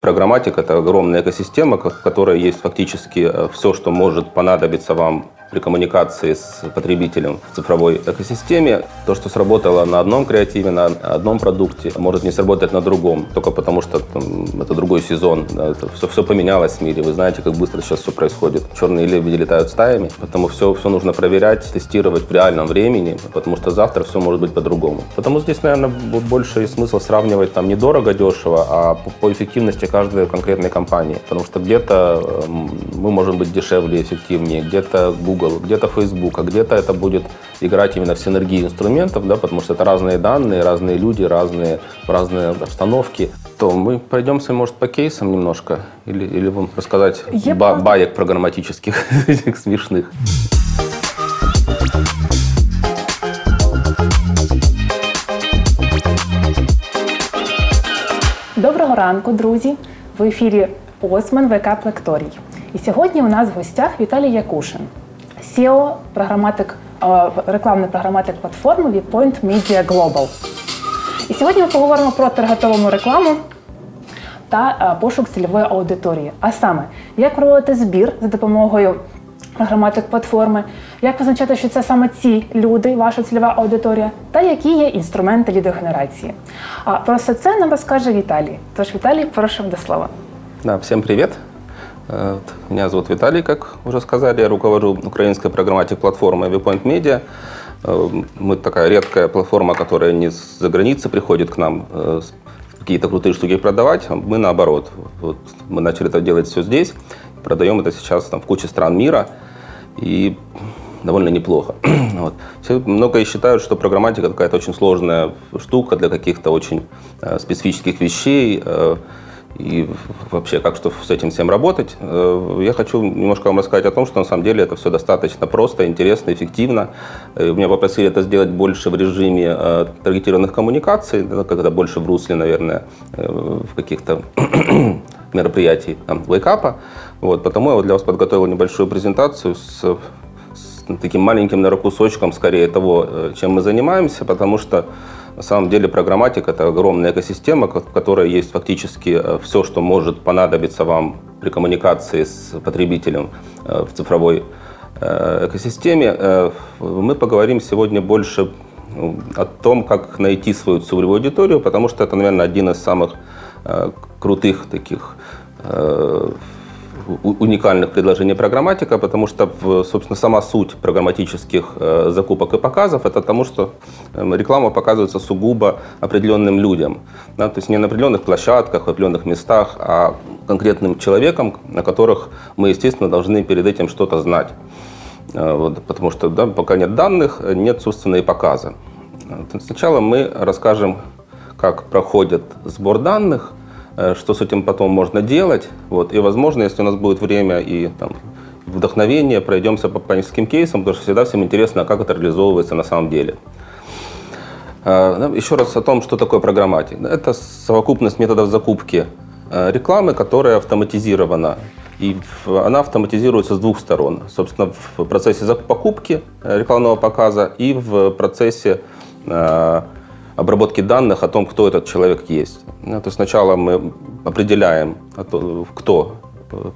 Программатика – это огромная экосистема, в которой есть фактически э, все, что может понадобиться вам при коммуникации с потребителем в цифровой экосистеме. То, что сработало на одном креативе, на одном продукте, может не сработать на другом, только потому что там, это другой сезон. Да, это все, все поменялось в мире. Вы знаете, как быстро сейчас все происходит. Черные лебеди летают стаями, потому все, все нужно проверять, тестировать в реальном времени, потому что завтра все может быть по-другому. Потому здесь, наверное, больше смысл сравнивать там недорого, дешево, а по, по эффективности каждой конкретной компании. Потому что где-то эм, мы можем быть дешевле, эффективнее, где-то Google Google, где-то Facebook, а где-то это будет играть именно в синергии инструментов, да, потому что это разные данные, разные люди, разные, разные обстановки. То мы пройдемся, может, по кейсам немножко или, или вам рассказать Я ба- просто... баек программатических смешных. Доброго ранку, друзі! В ефірі Осман ВК Плекторій. І сьогодні у нас в гостях Віталій Якушин, SEO, програматик, рекламний програматик платформи Viewpoint Media Global. І сьогодні ми поговоримо про таргетовану рекламу та пошук цільової аудиторії. А саме, як проводити збір за допомогою програматик платформи, як визначати, що це саме ці люди, ваша цільова аудиторія, та які є інструменти лідогенерації. А про все це нам розкаже Віталій. Тож, Віталій, прошу до слова. Да, всем привет. Э, меня зовут Виталий, как уже сказали. Я руковожу украинской программатик платформой Viewpoint Media. Э, мы такая редкая платформа, которая не за границы приходит к нам э, какие-то крутые штуки продавать. Мы наоборот. Вот мы начали это делать все здесь. Продаем это сейчас там, в куче стран мира. И довольно неплохо. Вот. Все многие считают, что программатика какая-то очень сложная штука для каких-то очень э, специфических вещей. Э, и вообще, как что с этим всем работать. Э, я хочу немножко вам рассказать о том, что на самом деле это все достаточно просто, интересно, эффективно. Э, меня попросили это сделать больше в режиме э, таргетированных коммуникаций, когда больше в русле, наверное, в каких-то мероприятий там, вейкапа. Вот, потому я вот для вас подготовил небольшую презентацию с таким маленьким, наверное, кусочком скорее того, чем мы занимаемся, потому что на самом деле программатика – это огромная экосистема, в которой есть фактически э, все, что может понадобиться вам при коммуникации с потребителем э, в цифровой э, экосистеме. Мы поговорим сегодня больше о том, как найти свою целевую аудиторию, потому что это, наверное, один из самых крутых таких уникальных предложений программатика, потому что, собственно, сама суть программатических э, закупок и показов это тому, что эм, реклама показывается сугубо определенным людям. Да, то есть не на определенных площадках, в определенных местах, а конкретным человеком, на которых мы, естественно, должны перед этим что-то знать. Э, вот, потому что да, пока нет данных, нет, собственно, и показа. Сначала мы расскажем, как проходит сбор данных, что с этим потом можно делать. Вот. И, возможно, если у нас будет время и там, вдохновение, пройдемся по паническим кейсам, потому что всегда всем интересно, как это реализовывается на самом деле. Э, Еще раз о том, что такое программатик. Это совокупность методов закупки э, рекламы, которая автоматизирована. И она автоматизируется с двух сторон. Собственно, в процессе покупки рекламного показа и в процессе обработки данных о том, кто этот человек есть. То есть сначала мы определяем, кто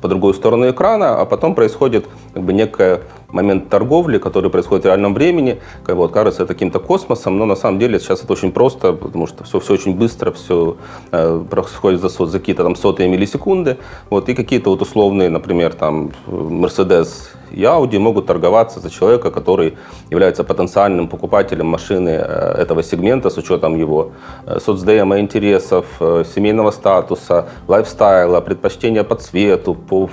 по другую сторону экрана, а потом происходит как бы некий момент торговли, который происходит в реальном времени, как вот кажется каким-то космосом, но на самом деле сейчас это очень просто, потому что все, все очень быстро, все э, происходит за, за какие-то там сотые миллисекунды, вот, и какие-то вот условные, например, там Mercedes и Audi могут торговаться за человека, который является потенциальным покупателем машины э, этого сегмента с учетом его э, соцдема, интересов, э, семейного статуса, лайфстайла, предпочтения по цвету, по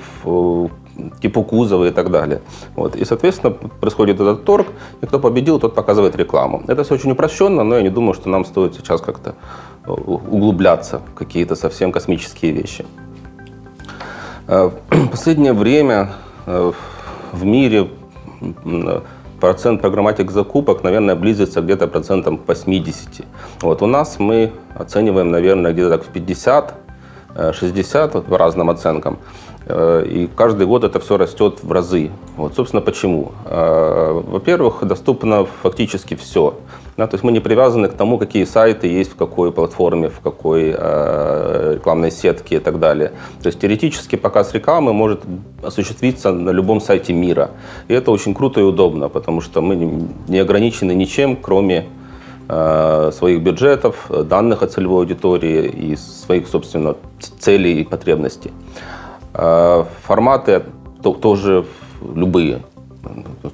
типу кузова и так далее. Вот. И, соответственно, происходит этот торг, и кто победил, тот показывает рекламу. Это все очень упрощенно, но я не думаю, что нам стоит сейчас как-то углубляться в какие-то совсем космические вещи. В последнее время в мире процент программатик закупок, наверное, близится где-то процентом к 80. Вот у нас мы оцениваем, наверное, где-то так в 50 60 вот, по разным оценкам. Э, и каждый год это все растет в разы. Вот, собственно, почему? Э, во-первых, доступно фактически все. Да, то есть мы не привязаны к тому, какие сайты есть в какой платформе, в какой э, рекламной сетке и так далее. То есть теоретически показ рекламы может осуществиться на любом сайте мира. И это очень круто и удобно, потому что мы не ограничены ничем, кроме э, своих бюджетов, данных о целевой аудитории и своих, собственно, целей и потребностей. Э, форматы тоже любые.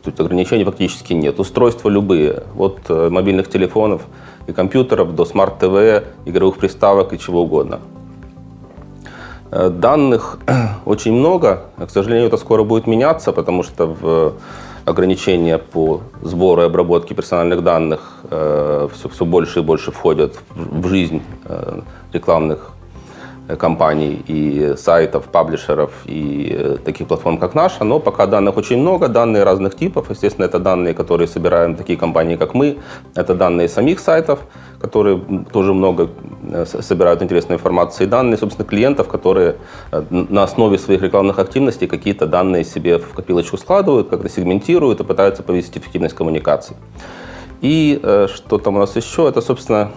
Тут ограничений фактически нет. Устройства любые. От э, мобильных телефонов и компьютеров до Smart TV, игровых приставок и чего угодно. Э, данных очень много. К сожалению, это скоро будет меняться, потому что в ограничения по сбору и обработке персональных данных все, все больше и больше входят в жизнь рекламных компаний и сайтов, паблишеров и э, таких платформ, как наша, но пока данных очень много, данные разных типов. Естественно, это данные, которые собираем такие компании, как мы, это данные самих сайтов, которые тоже много э, собирают интересной информации, и данные, собственно, клиентов, которые э, на основе своих рекламных активностей какие-то данные себе в копилочку складывают, как-то сегментируют и пытаются повысить эффективность коммуникации. И что там у нас еще? Это, собственно,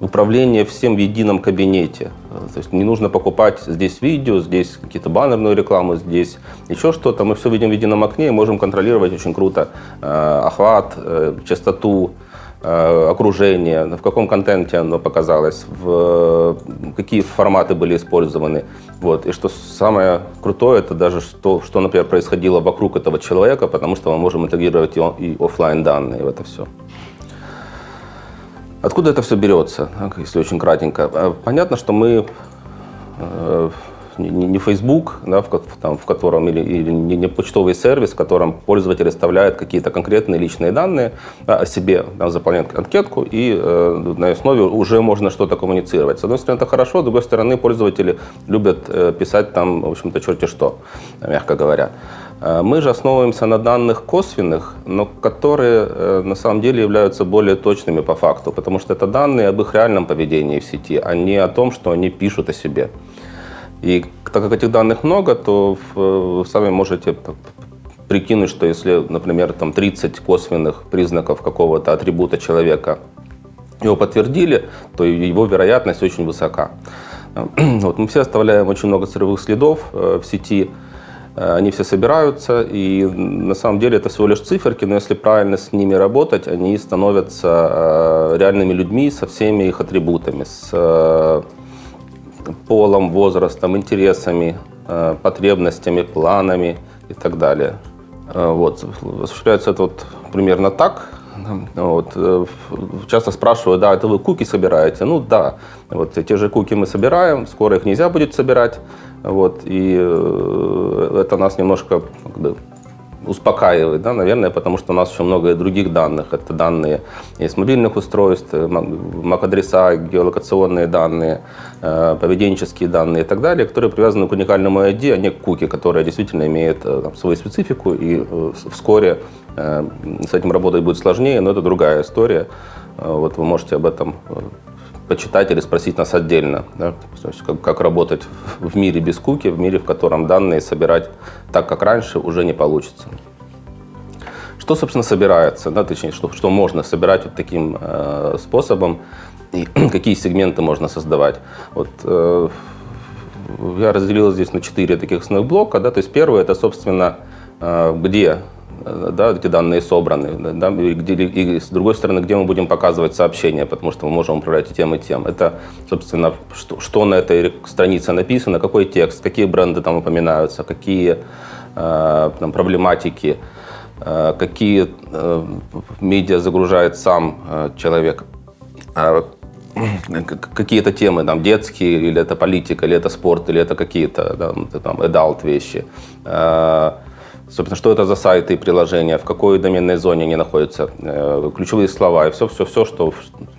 управление всем в едином кабинете. То есть не нужно покупать здесь видео, здесь какие-то баннерную рекламу, здесь еще что-то. Мы все видим в едином окне и можем контролировать очень круто э, охват, э, частоту, э, окружение, в каком контенте оно показалось, в какие форматы были использованы. Вот. И что самое крутое, это даже что, что, например, происходило вокруг этого человека, потому что мы можем интегрировать и офлайн данные в это все. Откуда это все берется, если очень кратенько? А, понятно, что мы э, не Facebook, да, в, там, в котором, или, или не, почтовый сервис, в котором пользователь оставляет какие-то конкретные личные данные да, о себе, да, заполняет анкетку, и э, на основе уже можно что-то коммуницировать. С одной стороны, это хорошо, с другой стороны, пользователи любят э, писать там, в общем-то, черти что, мягко говоря. Э, мы же основываемся на данных косвенных, но которые э, на самом деле являются более точными по факту, потому что это данные об их реальном поведении в сети, а не о том, что они пишут о себе. И так как этих данных много, то вы сами можете прикинуть, что если, например, там 30 косвенных признаков какого-то атрибута человека его подтвердили, то его вероятность очень высока. Вот, мы все оставляем очень много цифровых следов э, в сети, Э, они все собираются, и на самом деле это всего лишь циферки, но если правильно с ними работать, они становятся э, реальными людьми со всеми их атрибутами, с э, полом, возрастом, интересами, потребностями, планами и так далее. Вот. Осуществляется это вот примерно так. Вот. Часто спрашивают, да, это вы куки собираете? Ну да, вот те же куки мы собираем, скоро их нельзя будет собирать. Вот, и э, это нас немножко успокаивает, да, наверное, потому что у нас еще много других данных. Это данные из мобильных устройств, MAC-адреса, геолокационные данные, э, поведенческие данные и так далее, которые привязаны к уникальному ID, а не к куки, которая действительно имеет э, там, свою специфику, и вскоре с этим работать будет сложнее, но это другая история. Вот вы можете об этом почитать или спросить нас отдельно, да, как, как работать в мире без куки, в мире, в котором данные собирать так, как раньше, уже не получится. Что, собственно, собирается, да, точнее, что, что можно собирать вот таким э, способом и какие сегменты можно создавать. Вот, э, я разделил здесь на четыре таких основных блока. Да, то есть первый это, собственно, э, где да, эти данные собраны, да, и, где, и с другой стороны, где мы будем показывать сообщения, потому что мы можем управлять и тем, и тем. Это, собственно, что, что на этой странице написано, какой текст, какие бренды там упоминаются, какие э, там, проблематики, э, какие э, медиа загружает сам э, человек. Э, какие-то темы, там, детские, или это политика, или это спорт, или это какие-то да, там, adult вещи. Э, Собственно, что это за сайты и приложения, в какой доменной зоне они находятся, э, ключевые слова и все-все-все, что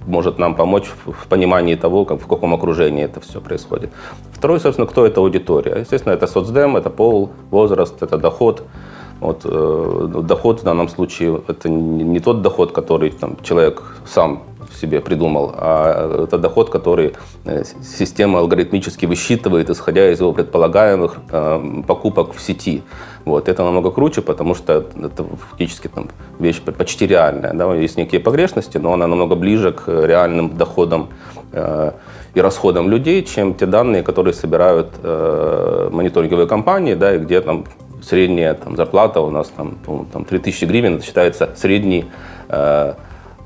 может нам помочь в понимании того, как, в каком окружении это все происходит. Второй, собственно, кто это аудитория. Естественно, это соцдем, это пол, возраст, это доход, Вот, э, доход в данном случае это не тот доход, который там, человек сам себе придумал, а это доход, который э, система алгоритмически высчитывает, исходя из его предполагаемых э, покупок в сети. Вот. Это намного круче, потому что это фактически там, вещь почти реальная. Да? Есть некие погрешности, но она намного ближе к реальным доходам э, и расходам людей, чем те данные, которые собирают э, мониторинговые компании, да, и где там средняя там, зарплата у нас там, там 3000 гривен, это считается средний э,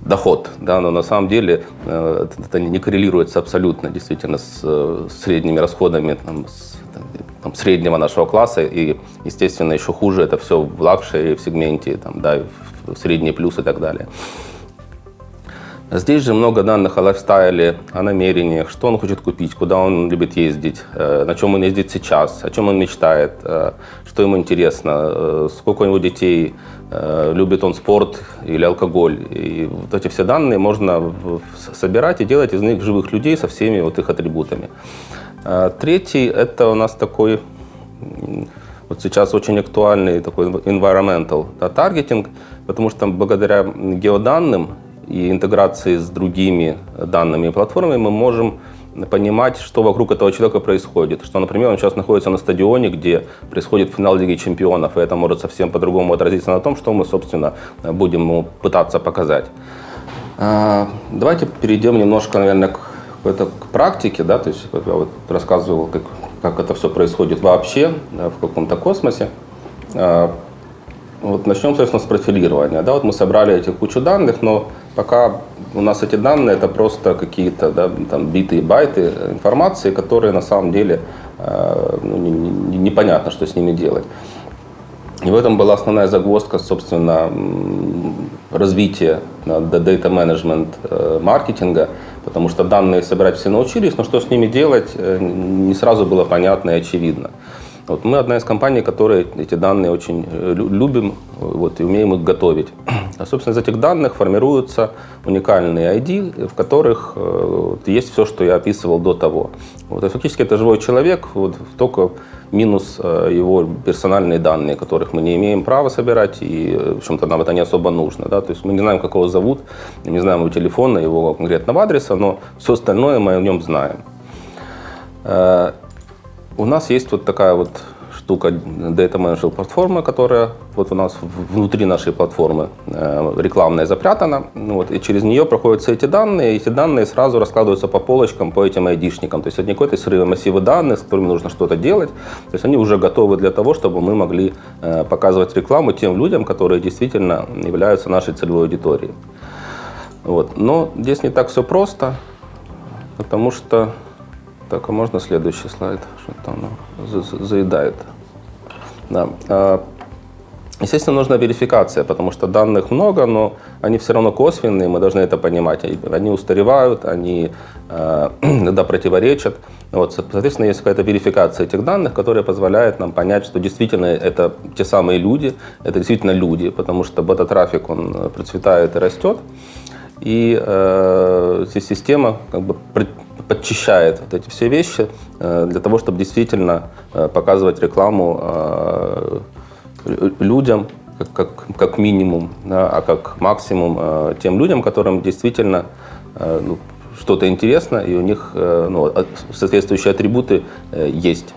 доход, да, но на самом деле э, это не коррелируется абсолютно действительно с э, средними расходами там, с, там, среднего нашего класса и, естественно, еще хуже это все в luxury, в сегменте, там, да, в средний плюс и так далее. Здесь же много данных о лайфстайле, о намерениях, что он хочет купить, куда он любит ездить, э, на чем он ездит сейчас, о чем он мечтает, э, что ему интересно, э, сколько у него детей, любит он спорт или алкоголь. И вот эти все данные можно собирать и делать из них живых людей со всеми вот их атрибутами. Третий – это у нас такой вот сейчас очень актуальный такой environmental да, таргетинг, потому что благодаря геоданным и интеграции с другими данными и платформами мы можем понимать, что вокруг этого человека происходит. Что, например, он сейчас находится на стадионе, где происходит финал Лиги Чемпионов, и это может совсем по-другому отразиться на том, что мы, собственно, будем ему пытаться показать. А, давайте перейдем немножко, наверное, к, к, к практике. Да? То есть я вот рассказывал, как, как это все происходит вообще да, в каком-то космосе. А, вот начнем, собственно, с профилирования. Да, вот мы собрали эти кучу данных, но пока у нас эти данные это просто какие-то да, там, биты и байты информации, которые на самом деле э, ну, не, не, непонятно, что с ними делать. И в этом была основная загвоздка, собственно, развития data management э, маркетинга, потому что данные собирать все научились, но что с ними делать, э, не сразу было понятно и очевидно. Вот мы одна из компаний, которые эти данные очень э, любим вот, и умеем их готовить. А, собственно, из этих данных формируются уникальные ID, в которых э, вот, есть все, что я описывал до того. Вот, и фактически это живой человек, вот, только минус э, его персональные данные, которых мы не имеем права собирать, и, в общем-то, нам это не особо нужно. Да? То есть мы не знаем, как его зовут, не знаем его телефона, его конкретного адреса, но все остальное мы о нем знаем. У нас есть вот такая вот штука Data Manager платформа, которая вот у нас внутри нашей платформы э, рекламная запрятана. Вот, и через нее проходят все эти данные, и эти данные сразу раскладываются по полочкам, по этим айдишникам. То есть это не какой-то срывы массивы данных, с которыми нужно что-то делать. То есть они уже готовы для того, чтобы мы могли э, показывать рекламу тем людям, которые действительно являются нашей целевой аудиторией. Вот. Но здесь не так все просто, потому что так, а можно следующий слайд? Что-то оно заедает. Да. А, естественно, нужна верификация, потому что данных много, но они все равно косвенные, мы должны это понимать. Они устаревают, они э, иногда противоречат. Вот, соответственно, есть какая-то верификация этих данных, которая позволяет нам понять, что действительно это те самые люди, это действительно люди, потому что бета-трафик, он процветает и растет. И э, система как бы подчищает вот эти все вещи э, для того, чтобы действительно э, показывать рекламу э, людям, как, как, как минимум, да, а как максимум тем людям, которым действительно ну, что-то интересно, и у них ну, соответствующие атрибуты есть.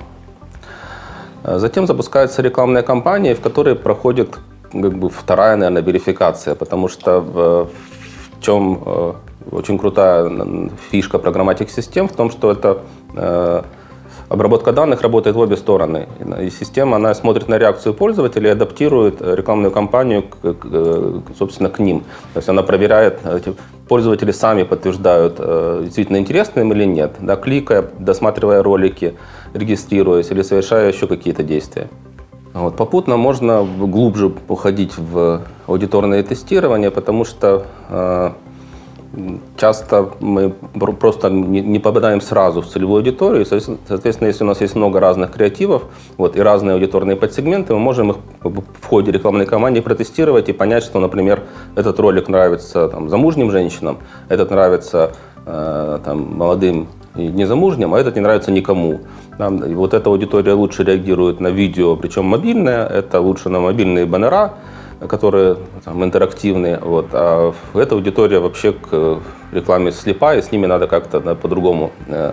Затем запускается рекламная кампания, в которой проходит как бы, вторая, наверное, верификация, потому что в, в чем очень крутая фишка программатик систем в том, что это э, обработка данных работает в обе стороны. И система она смотрит на реакцию пользователя и адаптирует рекламную кампанию, к, к, собственно, к ним. То есть она проверяет, эти пользователи сами подтверждают, э, действительно интересно им или нет, да, кликая, досматривая ролики, регистрируясь или совершая еще какие-то действия. Вот. Попутно можно глубже уходить в аудиторное тестирование, потому что э, часто мы просто не попадаем сразу в целевую аудиторию. Соответственно, если у нас есть много разных креативов вот, и разные аудиторные подсегменты, мы можем их в ходе рекламной кампании протестировать и понять, что, например, этот ролик нравится там, замужним женщинам, этот нравится э, там, молодым незамужним, а этот не нравится никому. Нам, вот эта аудитория лучше реагирует на видео, причем мобильное, это лучше на мобильные баннера, которые там, интерактивные. Вот. А эта аудитория вообще к рекламе слепая, с ними надо как-то да, по-другому э,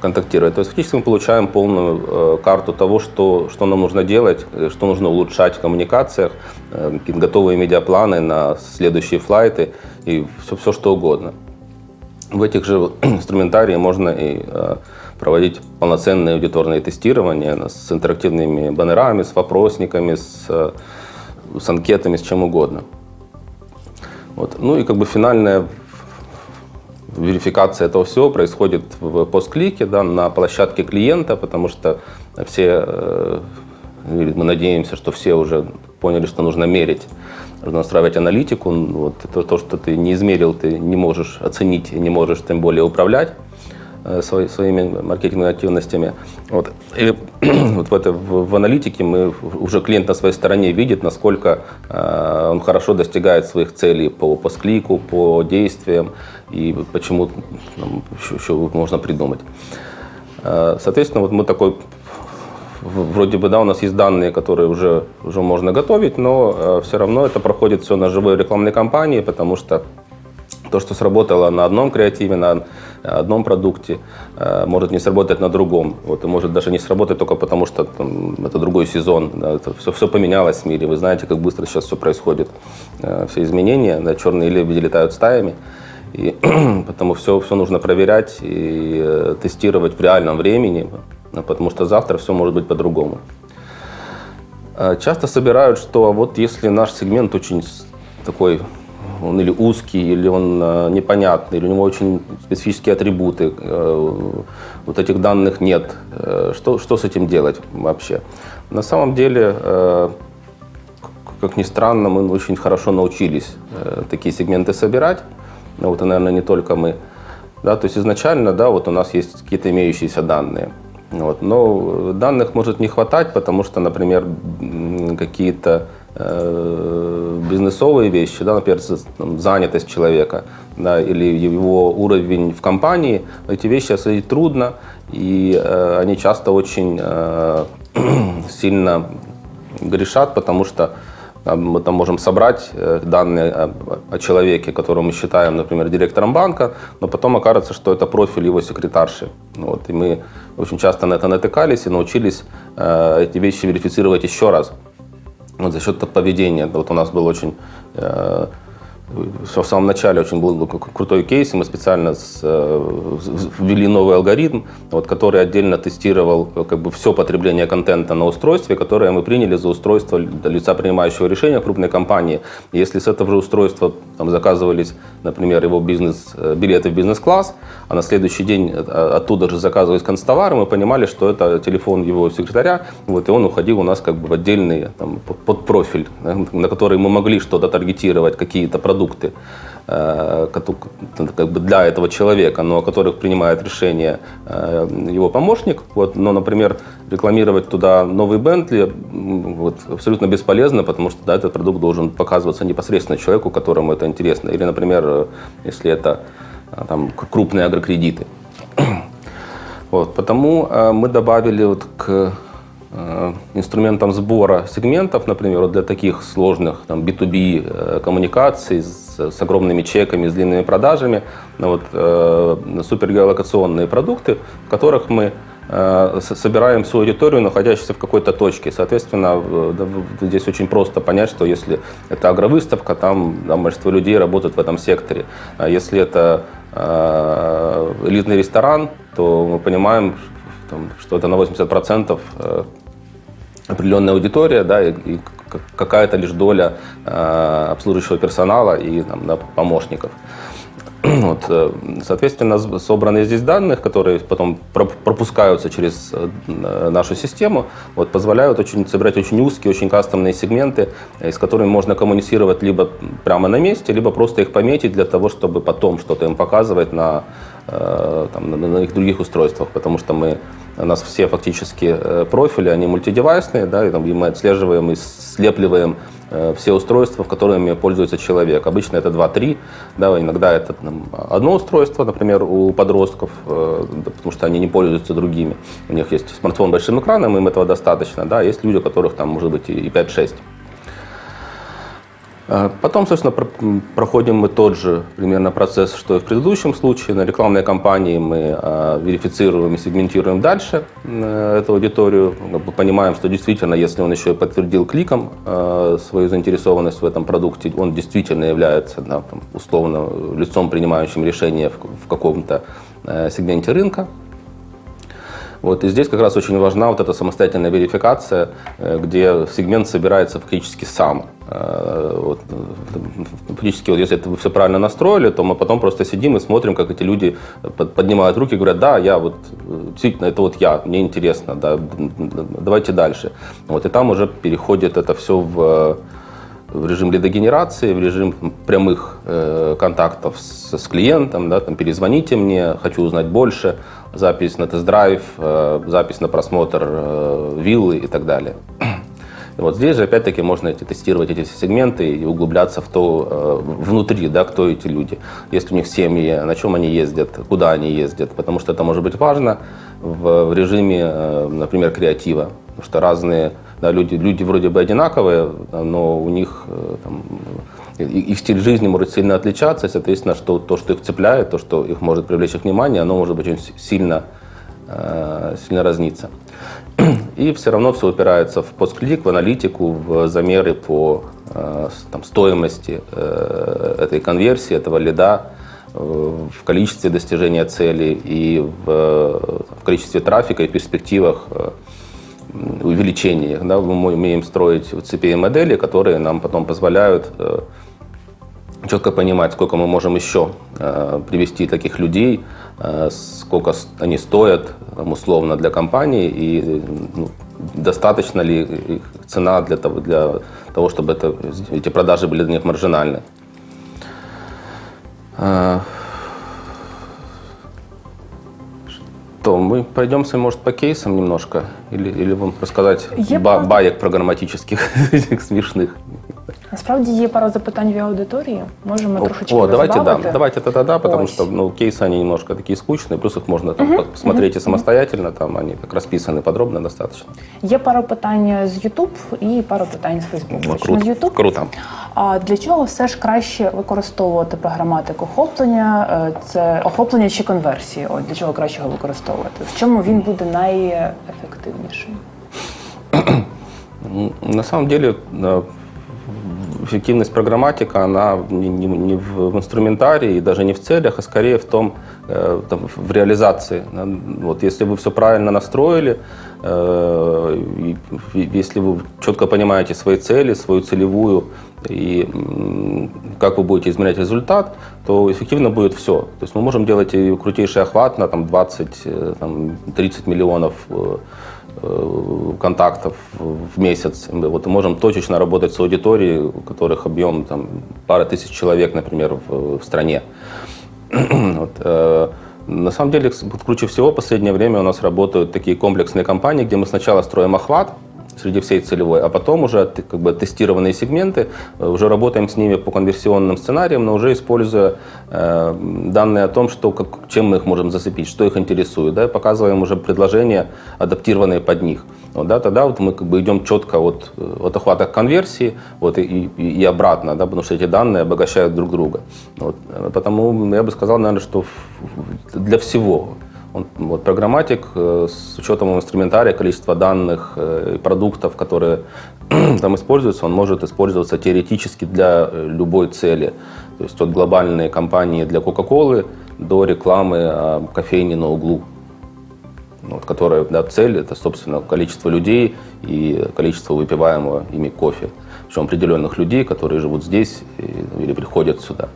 контактировать. То есть фактически мы получаем полную э, карту того, что, что нам нужно делать, э, что нужно улучшать в коммуникациях, э, готовые медиапланы на следующие флайты и все, все что угодно. В этих же инструментарии можно и э, проводить полноценные аудиторные тестирования с интерактивными баннерами, с вопросниками, с, э, с анкетами, с чем угодно. Вот. Ну и как бы финальная верификация этого всего происходит в постклике, да, на площадке клиента, потому что все, э, мы надеемся, что все уже поняли, что нужно мерить, нужно настраивать аналитику. Вот, то, то, что ты не измерил, ты не можешь оценить, не можешь тем более управлять. Э, своими маркетинговыми активностями. Вот. И вот в, это, в, аналитике мы уже клиент на своей стороне видит, насколько э, он хорошо достигает своих целей по, по склику, по действиям и почему там, еще, еще можно придумать. Э, соответственно, вот мы такой вроде бы, да, у нас есть данные, которые уже, уже можно готовить, но э, все равно это проходит все на живой рекламной кампании, потому что то, что сработало на одном креативе, на одном продукте, э, может не сработать на другом. Вот, и может даже не сработать только потому, что там, это другой сезон. Да, это все, все поменялось в мире. Вы знаете, как быстро сейчас все происходит. Э, все изменения, да, черные лебеди летают стаями. И потому все, все нужно проверять и э, тестировать в реальном времени, потому что завтра все может быть по-другому. Часто собирают, что вот если наш сегмент очень такой он или узкий, или он э, непонятный, или у него очень специфические атрибуты, э, вот этих данных нет. Э, что, что с этим делать вообще? На самом деле, как ни странно, мы очень хорошо научились такие сегменты собирать. Ну, вот, наверное, не только мы. Да, то есть изначально, да, вот у нас есть какие-то имеющиеся данные. Вот, но данных может не хватать, потому что, например, какие-то бизнесовые вещи, да, например, там, занятость человека да, или его уровень в компании, эти вещи осветить трудно, и э, они часто очень э, сильно грешат, потому что мы там можем собрать э, данные о, человеке, которого мы считаем, например, директором банка, но потом окажется, что это профиль его секретарши. Вот, и мы очень часто на это натыкались и научились э, эти вещи верифицировать еще раз вот за счет поведения. Вот у нас был очень э, в самом начале очень был крутой кейс, и мы специально с, э, ввели новый алгоритм, вот, который отдельно тестировал как бы, все потребление контента на устройстве, которое мы приняли за устройство лица, принимающего решения крупной компании. Если с этого же устройства там, заказывались, например, его бизнес, э, билеты в бизнес-класс, а на следующий день э, оттуда же заказывались констовары, мы понимали, что это телефон его секретаря, вот, и он уходил у нас как бы в отдельный там, под профиль, на который мы могли что-то таргетировать, какие-то продукты, продукты э, как бы для этого человека, но о которых принимает решение э, его помощник. Вот, но, например, рекламировать туда новый Бентли вот, абсолютно бесполезно, потому что да, этот продукт должен показываться непосредственно человеку, которому это интересно. Или, например, если это э, там, крупные агрокредиты. Вот, потому мы добавили вот к инструментом сбора сегментов, например, вот для таких сложных там, B2B э, коммуникаций с, с огромными чеками, с длинными продажами, ну, вот, э, супергеолокационные продукты, в которых мы э, собираем свою аудиторию, находящуюся в какой-то точке. Соответственно, здесь очень просто понять, что если это агровыставка, там да, большинство людей работают в этом секторе. А если это э, элитный ресторан, то мы понимаем, что это на 80% определенная аудитория, да, и, и какая-то лишь доля э, обслуживающего персонала и там, да, помощников. Вот, э, соответственно, собранные здесь данных, которые потом пропускаются через э, нашу систему, вот, позволяют очень, собирать очень узкие, очень кастомные сегменты, с которыми можно коммуницировать либо прямо на месте, либо просто их пометить для того, чтобы потом что-то им показывать на там, на, на их других устройствах, потому что мы у нас все фактически профили, они мультидевайсные, да, и, там, мы отслеживаем и слепливаем Э, все устройства, которыми пользуется человек. Обычно это 2-3, да, иногда это там, одно устройство, например, у подростков, э, потому что они не пользуются другими. У них есть смартфон с большим экраном, им этого достаточно. Да, есть люди, у которых там может быть и 5-6. А потом, собственно, проходим мы тот же примерно процесс, что и в предыдущем случае. На рекламной кампании мы а, верифицируем и сегментируем дальше эту аудиторию. Понимаем, что действительно, если он еще и подтвердил кликом а, свою заинтересованность в этом продукте, он действительно является да, условно лицом, принимающим решение в каком-то э, сегменте рынка. Вот, и здесь как раз очень важна вот эта самостоятельная верификация, э, где сегмент собирается фактически сам. Э, вот, фактически, вот, если это вы все правильно настроили, то мы потом просто сидим и смотрим, как эти люди поднимают руки и говорят, да, я вот, действительно, это вот я, мне интересно, да, давайте дальше. Вот, и там уже переходит это все в в режим лидогенерации, в режим прямых э, контактов с, с клиентом, да, там, перезвоните мне, хочу узнать больше, запись на тест-драйв, э, запись на просмотр э, виллы и так далее. И вот здесь же опять-таки можно эти, тестировать эти сегменты и углубляться в то э, внутри, да, кто эти люди, есть у них семьи, на чем они ездят, куда они ездят, потому что это может быть важно в, в режиме, э, например, креатива, потому что разные да, люди, люди вроде бы одинаковые, но у них э, там, их стиль жизни может сильно отличаться, и, соответственно, что, то, что их цепляет, то, что их может привлечь их внимание, оно может быть очень сильно, э, сильно разниться. И все равно все упирается в постклик, в аналитику, в замеры по э, там, стоимости этой конверсии, этого лида, в количестве достижения цели и в, в количестве трафика и перспективах увеличении. Да, мы умеем строить CPM-модели, которые нам потом позволяют э, четко понимать, сколько мы можем еще э, привести таких людей, э, сколько они стоят там, условно для компании и ну, достаточно ли их цена для того, для того чтобы это, эти продажи были для них маржинальны то мы пройдемся, может, по кейсам немножко, или, или вам рассказать ба- баек программатических смешных. Насправді є пара запитань від аудиторії. Можемо трошечки О, давайте да. Давайте тогда да, потому Ось. что ну, кейсы они немножко такие скучные, плюс их можно там угу, посмотреть угу, и самостоятельно, там они так расписаны подробно достаточно. Є пара питань з YouTube і пара питань з Facebook. Ну, круто. З YouTube. Круто. А для чого все ж краще використовувати програматику охоплення? Е, це охоплення чи конверсії? От для чого краще його використовувати? В чому він буде найефективнішим? На самом деле эффективность программатика, она не, не, не в инструментарии и даже не в целях, а скорее в том, э, там, в реализации. Вот, если вы все правильно настроили, э, если вы четко понимаете свои цели, свою целевую и как вы будете измерять результат, то эффективно будет все. То есть мы можем делать и крутейший охват на там, 20-30 э, миллионов Э, контактов в месяц. Мы вот можем точечно работать с аудиторией, у которых объем там, пара тысяч человек, например, в, в стране. вот, э, на самом деле, круче всего в последнее время у нас работают такие комплексные компании, где мы сначала строим охват, среди всей целевой, а потом уже как бы тестированные сегменты, э, уже работаем с ними по конверсионным сценариям, но уже используя э, данные о том, что, как, чем мы их можем зацепить, что их интересует, да, показываем уже предложения, адаптированные под них. Вот, да, тогда вот мы как бы идем четко от, э, от охвата к конверсии вот, и, и, и обратно, да, потому что эти данные обогащают друг друга. Вот, э, потому я бы сказал, наверное, что для всего он, вот, программатик э, с учетом инструментария, количества данных э, и продуктов, которые там используются, он может использоваться теоретически для э, любой цели. То есть от глобальной компании для Кока-Колы до рекламы кофейни на углу. Вот, которая да, цель это, собственно, количество людей и количество выпиваемого ими кофе. Причем определенных людей, которые живут здесь или приходят сюда.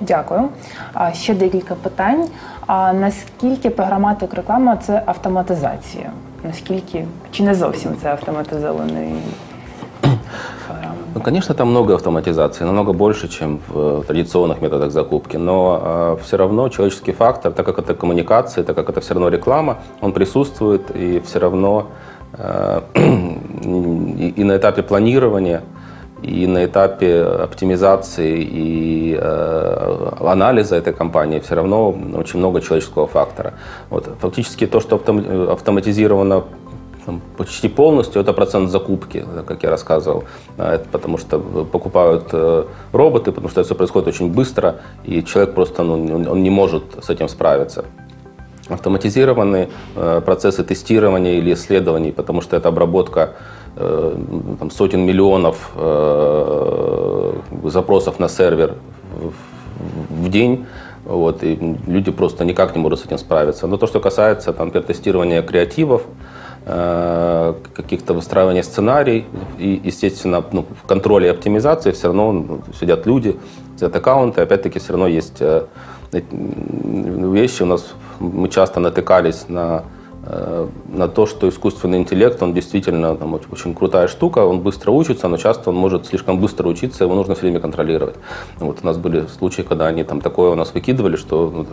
Дякую. А ще декілька питань. А наскільки програматик реклама це автоматизація? Наскільки чи не зовсім це автоматизований програма? Ну, конечно, там много автоматизации, намного больше, чем в традиционных методах закупки, но э, все равно человеческий фактор, так как это коммуникации, так как это все равно реклама, он присутствует и все равно э, и, и на этапе планирования, и на этапе оптимизации и э, анализа этой компании все равно очень много человеческого фактора. Вот, фактически то, что автоматизировано там, почти полностью это процент закупки, как я рассказывал. Это потому что покупают э, роботы, потому что это все происходит очень быстро, и человек просто ну, он не может с этим справиться. Автоматизированные э, процессы тестирования или исследований, потому что это обработка там, сотен миллионов запросов на сервер в день, вот, и люди просто никак не могут с этим справиться. Но то, что касается там, тестирования креативов, Э, каких-то выстраивания сценарий и, естественно, ну, в контроле и оптимизации все равно ну, сидят люди, сидят аккаунты, опять-таки все равно есть э, вещи. У нас мы часто натыкались на э, на то, что искусственный интеллект, он действительно там, очень крутая штука, он быстро учится, но часто он может слишком быстро учиться, его нужно все время контролировать. Вот у нас были случаи, когда они там такое у нас выкидывали, что ну,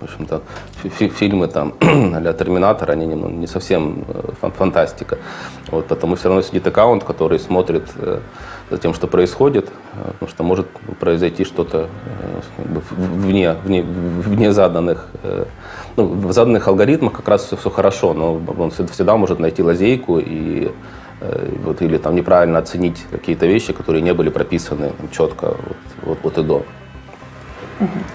в общем-то, фильмы там а Терминатор, они не, ну, не совсем э, фантастика. Вот, потому все равно сидит аккаунт, который смотрит э, за тем, что происходит, э, потому что может произойти что-то вне, вне, вне заданных, ну, в заданных алгоритмах как раз все, все хорошо, но он всегда может найти лазейку и вот, или там неправильно оценить какие-то вещи, которые не были прописаны четко вот, вот, вот и до.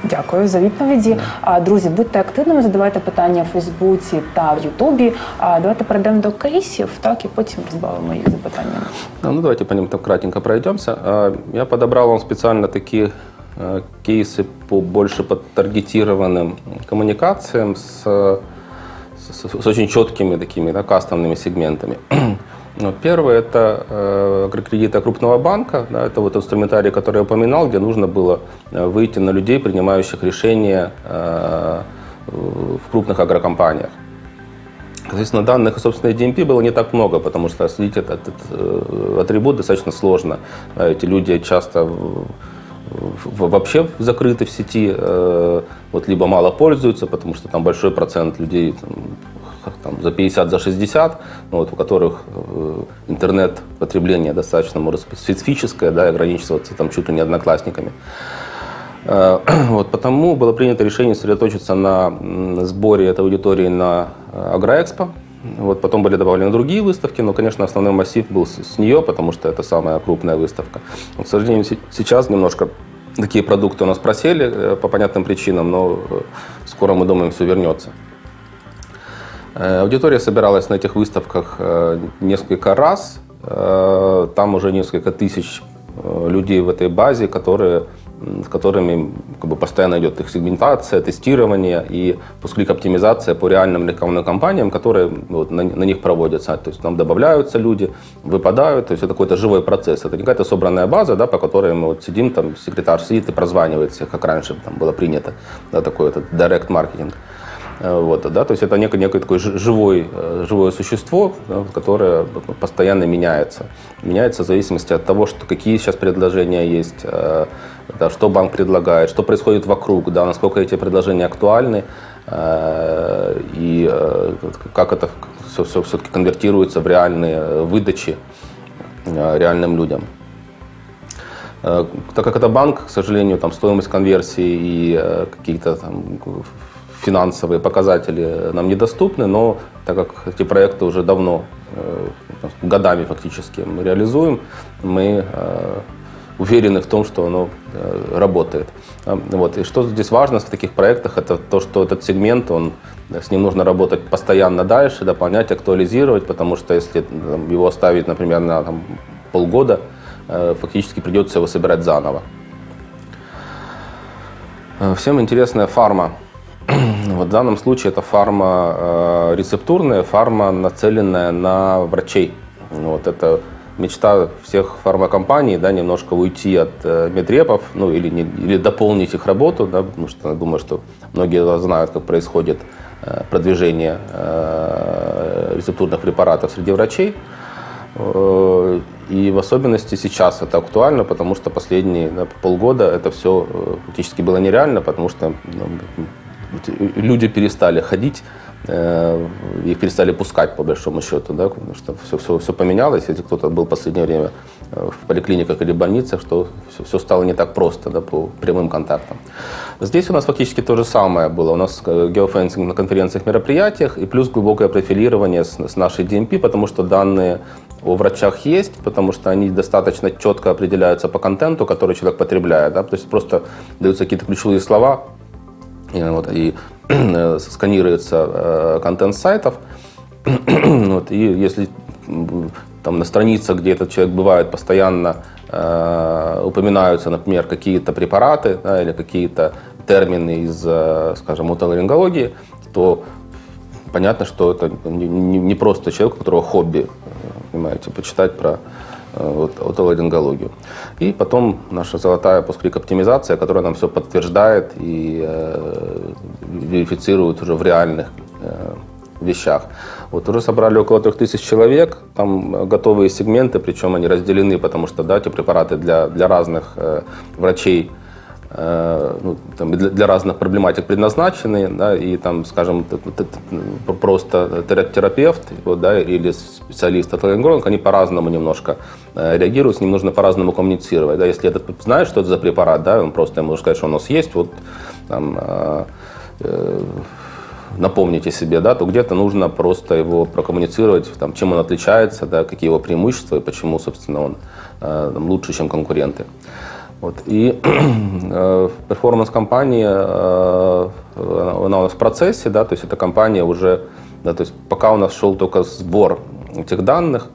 Дякую за відповіді. А друзі, будьте активними, задавайте питання в Фейсбуці та в Ютубі. А давайте перейдемо до кейсів, так і потім розбавимо їх запитаннями. Ну давайте по ним так кратенько пройдемся. Я подобрал вам специально такие кейсы по больше по таргетированным коммуникациям с, с, с очень четкими такими да, кастомными сегментами. Ну, первое – это э, кредиты крупного банка. Да, это вот инструментарий, который я упоминал, где нужно было э, выйти на людей, принимающих решения э, в крупных агрокомпаниях. Соответственно, данных, собственно, DMP было не так много, потому что следить этот, этот э, атрибут достаточно сложно. Эти люди часто вообще закрыты в сети, э, вот либо мало пользуются, потому что там большой процент людей там, за 50, за 60, ну, вот, у которых э, интернет-потребление достаточно может специфическое, да, и ограничиваться там чуть ли не одноклассниками. Э, вот, потому было принято решение сосредоточиться на сборе этой аудитории на Агроэкспо. Вот, потом были добавлены другие выставки, но, конечно, основной массив был с, с нее, потому что это самая крупная выставка. Но, к сожалению, сейчас немножко такие продукты у нас просели по понятным причинам, но скоро, мы думаем, все вернется. Э, аудитория собиралась на этих выставках э, несколько раз. Э, там уже несколько тысяч людей в этой базе, которые, с которыми как бы, постоянно идет их сегментация, тестирование и пусклик оптимизация по реальным рекламным кампаниям, которые вот, на, на них проводятся. То есть там добавляются люди, выпадают. То есть это какой-то живой процесс. Это не какая-то собранная база, да, по которой мы вот сидим, там секретарь сидит и прозванивает всех, как раньше там было принято, да, такой этот direct маркетинг. Э, вот, да, то есть это некое, некое такое живой, э, живое существо, которое постоянно меняется. Меняется в зависимости от того, что, какие сейчас предложения есть, э, да, что банк предлагает, что происходит вокруг, да, насколько эти предложения актуальны и как это все, все все-таки конвертируется в реальные выдачи реальным людям. Так как это банк, к сожалению, там стоимость конверсии и какие-то там финансовые показатели нам недоступны, но так как эти проекты уже давно, э, годами фактически мы реализуем, мы э, уверены в том, что оно э, работает. Вот. И что здесь важно в таких проектах, это то, что этот сегмент, он, с ним нужно работать постоянно дальше, дополнять, актуализировать, потому что если его оставить, например, на там, полгода, фактически придется его собирать заново. Всем интересная фарма в данном случае это фарма э, рецептурная, фарма, нацеленная на врачей. Вот это мечта всех фармакомпаний, да, немножко уйти от э, медрепов, ну или, не, или дополнить их работу, да, потому что я думаю, что многие знают, как происходит э, продвижение рецептурных препаратов среди врачей. И в особенности сейчас это актуально, потому что последние да, полгода это все практически было нереально, потому что ну, люди перестали ходить, э, их перестали пускать по большому счету, да, потому что все, все, все поменялось. Если кто-то был в последнее время в поликлиниках или больницах, что все, все стало не так просто да, по прямым контактам. Здесь у нас фактически то же самое было. У нас geofencing на конференциях, мероприятиях и плюс глубокое профилирование с, с нашей DMP, потому что данные о врачах есть, потому что они достаточно четко определяются по контенту, который человек потребляет. Да? То есть просто даются какие-то ключевые слова, вот, и сканируется э, контент сайтов. вот, и если там на страницах, где этот человек бывает постоянно, э, упоминаются, например, какие-то препараты да, или какие-то термины из, э, скажем, отоларингологии, то понятно, что это не, не, не просто человек, у которого хобби понимаете, почитать про э, вот, отоларингологию. И потом наша золотая пускрик-оптимизация, которая нам все подтверждает и э, верифицирует уже в реальных э, вещах. Вот уже собрали около 3000 человек, там готовые сегменты, причем они разделены, потому что да, эти препараты для, для разных э, врачей Э, ну, там, для, для разных проблематик предназначены, да, и там, скажем, просто терапевт вот, да, или специалист отоларинголог, они по-разному немножко э, реагируют, с ним нужно по-разному коммуницировать. Да. Если этот знает, что это за препарат, да, он просто ему сказать, что у нас есть, вот там, э, э, напомните себе, да, то где-то нужно просто его прокоммуницировать, там, чем он отличается, да, какие его преимущества и почему, собственно, он э, лучше, чем конкуренты. Вот. И э, перформанс-компания, э, она у нас в процессе, да, то есть эта компания уже, да, то есть пока у нас шел только сбор этих данных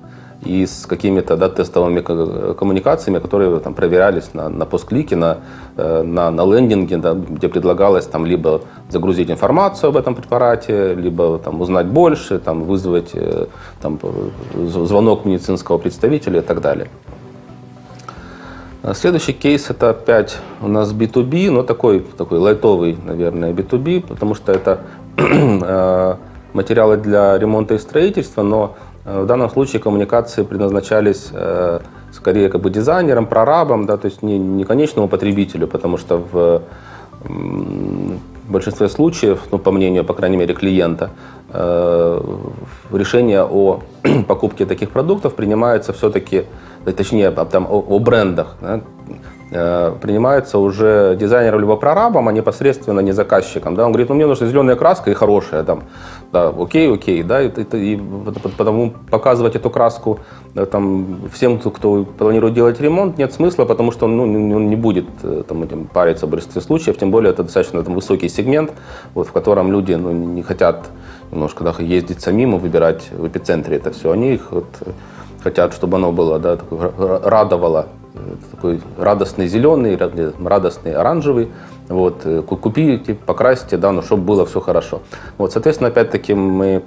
и с какими-то да, тестовыми коммуникациями, которые там проверялись на, на постклике, на, э, на, на лендинге, да, где предлагалось там либо загрузить информацию об этом препарате, либо там узнать больше, там вызвать там, звонок медицинского представителя и так далее. А следующий кейс это опять у нас B2B, но такой, такой лайтовый, наверное, B2B, потому что это э, материалы для ремонта и строительства, но э, в данном случае коммуникации предназначались э, скорее как бы дизайнерам, прорабам, да, то есть не, не конечному потребителю, потому что в большинстве случаев, ну, по мнению, по крайней мере, клиента, решение о покупке таких продуктов принимается все-таки точнее там, о, о брендах, да, э, принимается уже дизайнером либо прорабом, а непосредственно не заказчиком. Да? Он говорит, ну мне нужна зеленая краска и хорошая. Там, да, окей, окей. Да? И, и, и потому показывать эту краску да, там, всем, кто планирует делать ремонт, нет смысла, потому что он, ну, он не будет э, там, этим париться в большинстве случаев. Тем более это достаточно там, высокий сегмент, вот, в котором люди ну, не хотят немножко да, ездить самим и выбирать в эпицентре это все. Они их вот, хотят, чтобы оно было, да, такое, радовало, такой радостный зеленый, радостный оранжевый. Вот, э, купите, покрасьте, да, но чтобы было все хорошо. Вот, соответственно, опять-таки мы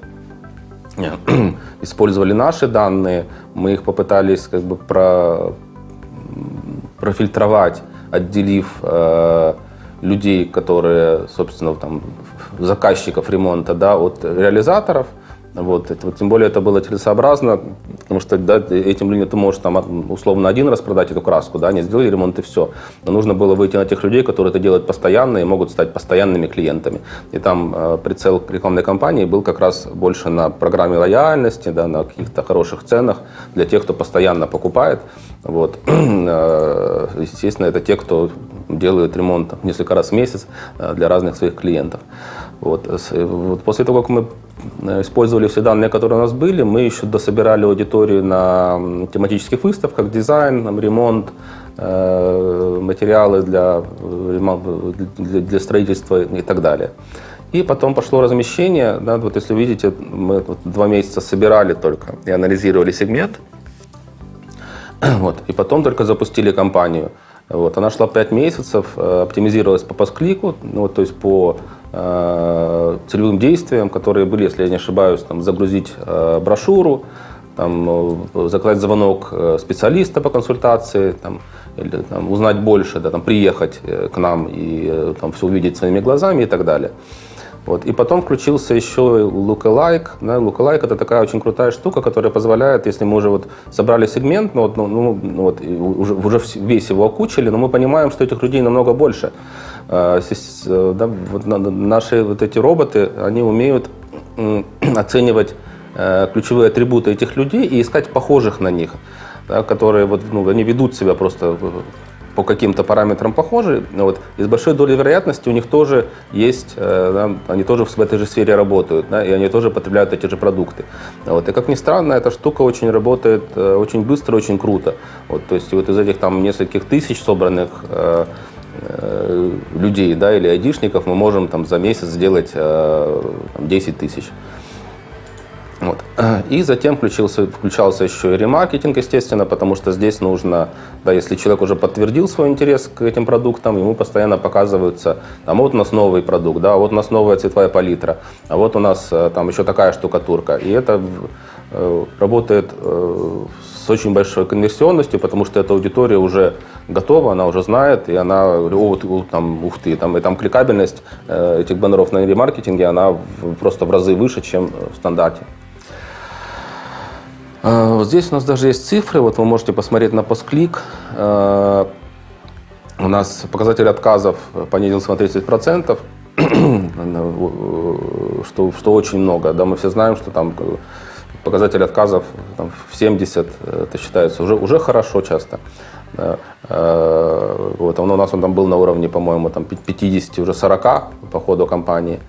э, использовали наши данные, мы их попытались как бы про, профильтровать, отделив э, людей, которые, собственно, там, заказчиков ремонта, да, от реализаторов – вот, это, тем более это было целесообразно, потому что да, этим людям ты можешь там, условно один раз продать эту краску, да, не сделали ремонт и все. Но нужно было выйти на тех людей, которые это делают постоянно и могут стать постоянными клиентами. И там э, прицел рекламной кампании был как раз больше на программе лояльности, да, на каких-то хороших ценах для тех, кто постоянно покупает. Вот. Э, естественно, это те, кто делают ремонт несколько раз в месяц э, для разных своих клиентов. Вот. Вот после того, как мы Э, использовали все данные, которые у нас были. Мы еще дособирали аудиторию на тематических выставках, дизайн, ремонт, э, материалы для, для, для строительства и так далее. И потом пошло размещение. Да, вот если видите, мы два месяца собирали только и анализировали сегмент. Вот, и потом только запустили кампанию. Вот, она шла 5 месяцев, э, оптимизировалась по пост-клику, ну, то есть по э, целевым действиям, которые были, если я не ошибаюсь, там, загрузить э, брошюру, там, э, заказать звонок э, специалиста по консультации, там, или там, узнать больше, да, там, приехать э, к нам и там, все увидеть своими глазами и так далее. Вот. И потом включился еще Lookalike. Да, Lookalike это такая очень крутая штука, которая позволяет, если мы уже вот собрали сегмент, ну, вот, ну, ну, ну вот, уже, уже весь его окучили, но мы понимаем, что этих людей намного больше. А, да, вот, наши вот эти роботы, они умеют оценивать э, ключевые атрибуты этих людей и искать похожих на них, да, которые вот, ну, они ведут себя просто по каким-то параметрам похожи, вот, и с большой долей вероятности у них тоже есть, э, да, они тоже в этой же сфере работают, да, и они тоже потребляют эти же продукты. Вот, и как ни странно, эта штука очень работает э, очень быстро, очень круто. Вот, то есть вот из этих там нескольких тысяч собранных э, э, людей да, или айдишников мы можем там, за месяц сделать э, 10 тысяч. Вот. И затем включился, включался еще и ремаркетинг, естественно, потому что здесь нужно, да, если человек уже подтвердил свой интерес к этим продуктам, ему постоянно показываются, там, вот у нас новый продукт, да, вот у нас новая цветовая палитра, а вот у нас э, там еще такая штукатурка. И это э, работает э, с очень большой конверсионностью, потому что эта аудитория уже готова, она уже знает, и она о, вот, там, ух ты, там, и там кликабельность этих баннеров на ремаркетинге, она просто в разы выше, чем в стандарте. Вот здесь у нас даже есть цифры. Вот вы можете посмотреть на постклик. А, у нас показатель отказов понизился на 30%, что, что очень много. Да, мы все знаем, что там показатель отказов там, в 70 это считается уже, уже хорошо часто. А, вот, он у нас он там был на уровне, по-моему, там 50, уже 40 по ходу кампании.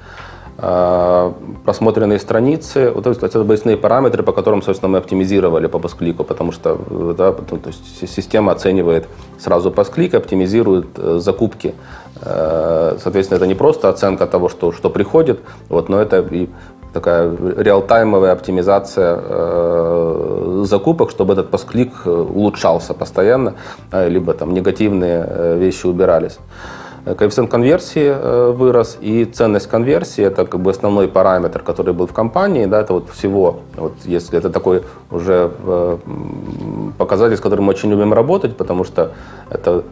А, просмотренные страницы, вот, то есть это обычные параметры, по которым, собственно, мы оптимизировали по посклику, потому что да, то есть система оценивает сразу посклик, оптимизирует э, закупки. Э, соответственно, это не просто оценка того, что, что приходит, вот, но это и такая реалтаймовая оптимизация э, закупок, чтобы этот посклик э, улучшался постоянно, э, либо там негативные вещи убирались. Э, коэффициент конверсии э, вырос, и ценность конверсии – это как бы основной параметр, который был в компании. Да, это вот всего, вот если это такой уже э, показатель, с которым мы очень любим работать, потому что это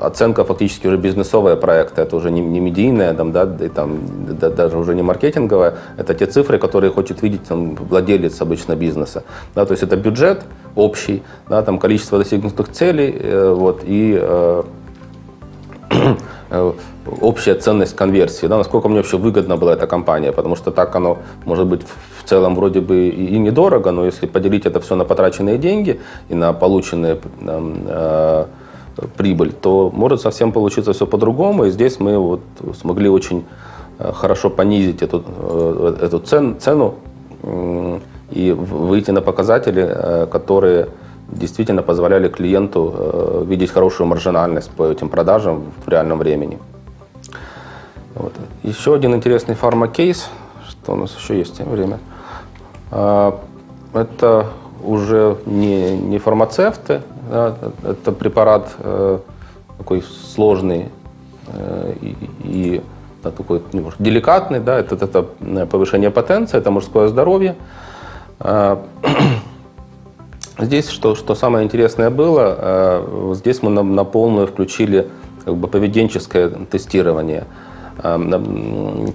оценка фактически уже бизнесовая проекта, это уже не, не медийная, там, да, и там, да, даже уже не маркетинговая, это те цифры, которые хочет видеть там, владелец обычно бизнеса. Да, то есть это бюджет общий, да, там количество достигнутых целей вот, и общая ценность конверсии, да, насколько мне вообще выгодна была эта компания, потому что так оно может быть в целом вроде бы и недорого, но если поделить это все на потраченные деньги и на полученные э, прибыль, то может совсем получиться все по-другому. И здесь мы вот смогли очень э, хорошо понизить эту, э, эту цен, цену и выйти на показатели, которые действительно позволяли клиенту э, видеть хорошую маржинальность по этим продажам в реальном времени. Вот. Еще один интересный фармакейс, что у нас еще есть время. А, это уже не, не фармацевты, да, это препарат э, такой сложный э, и, и да, такой немножко деликатный, да, это, это повышение потенции, это мужское здоровье. А, Здесь, что, что самое интересное было, э, здесь мы на, на полную включили как бы поведенческое тестирование. Э,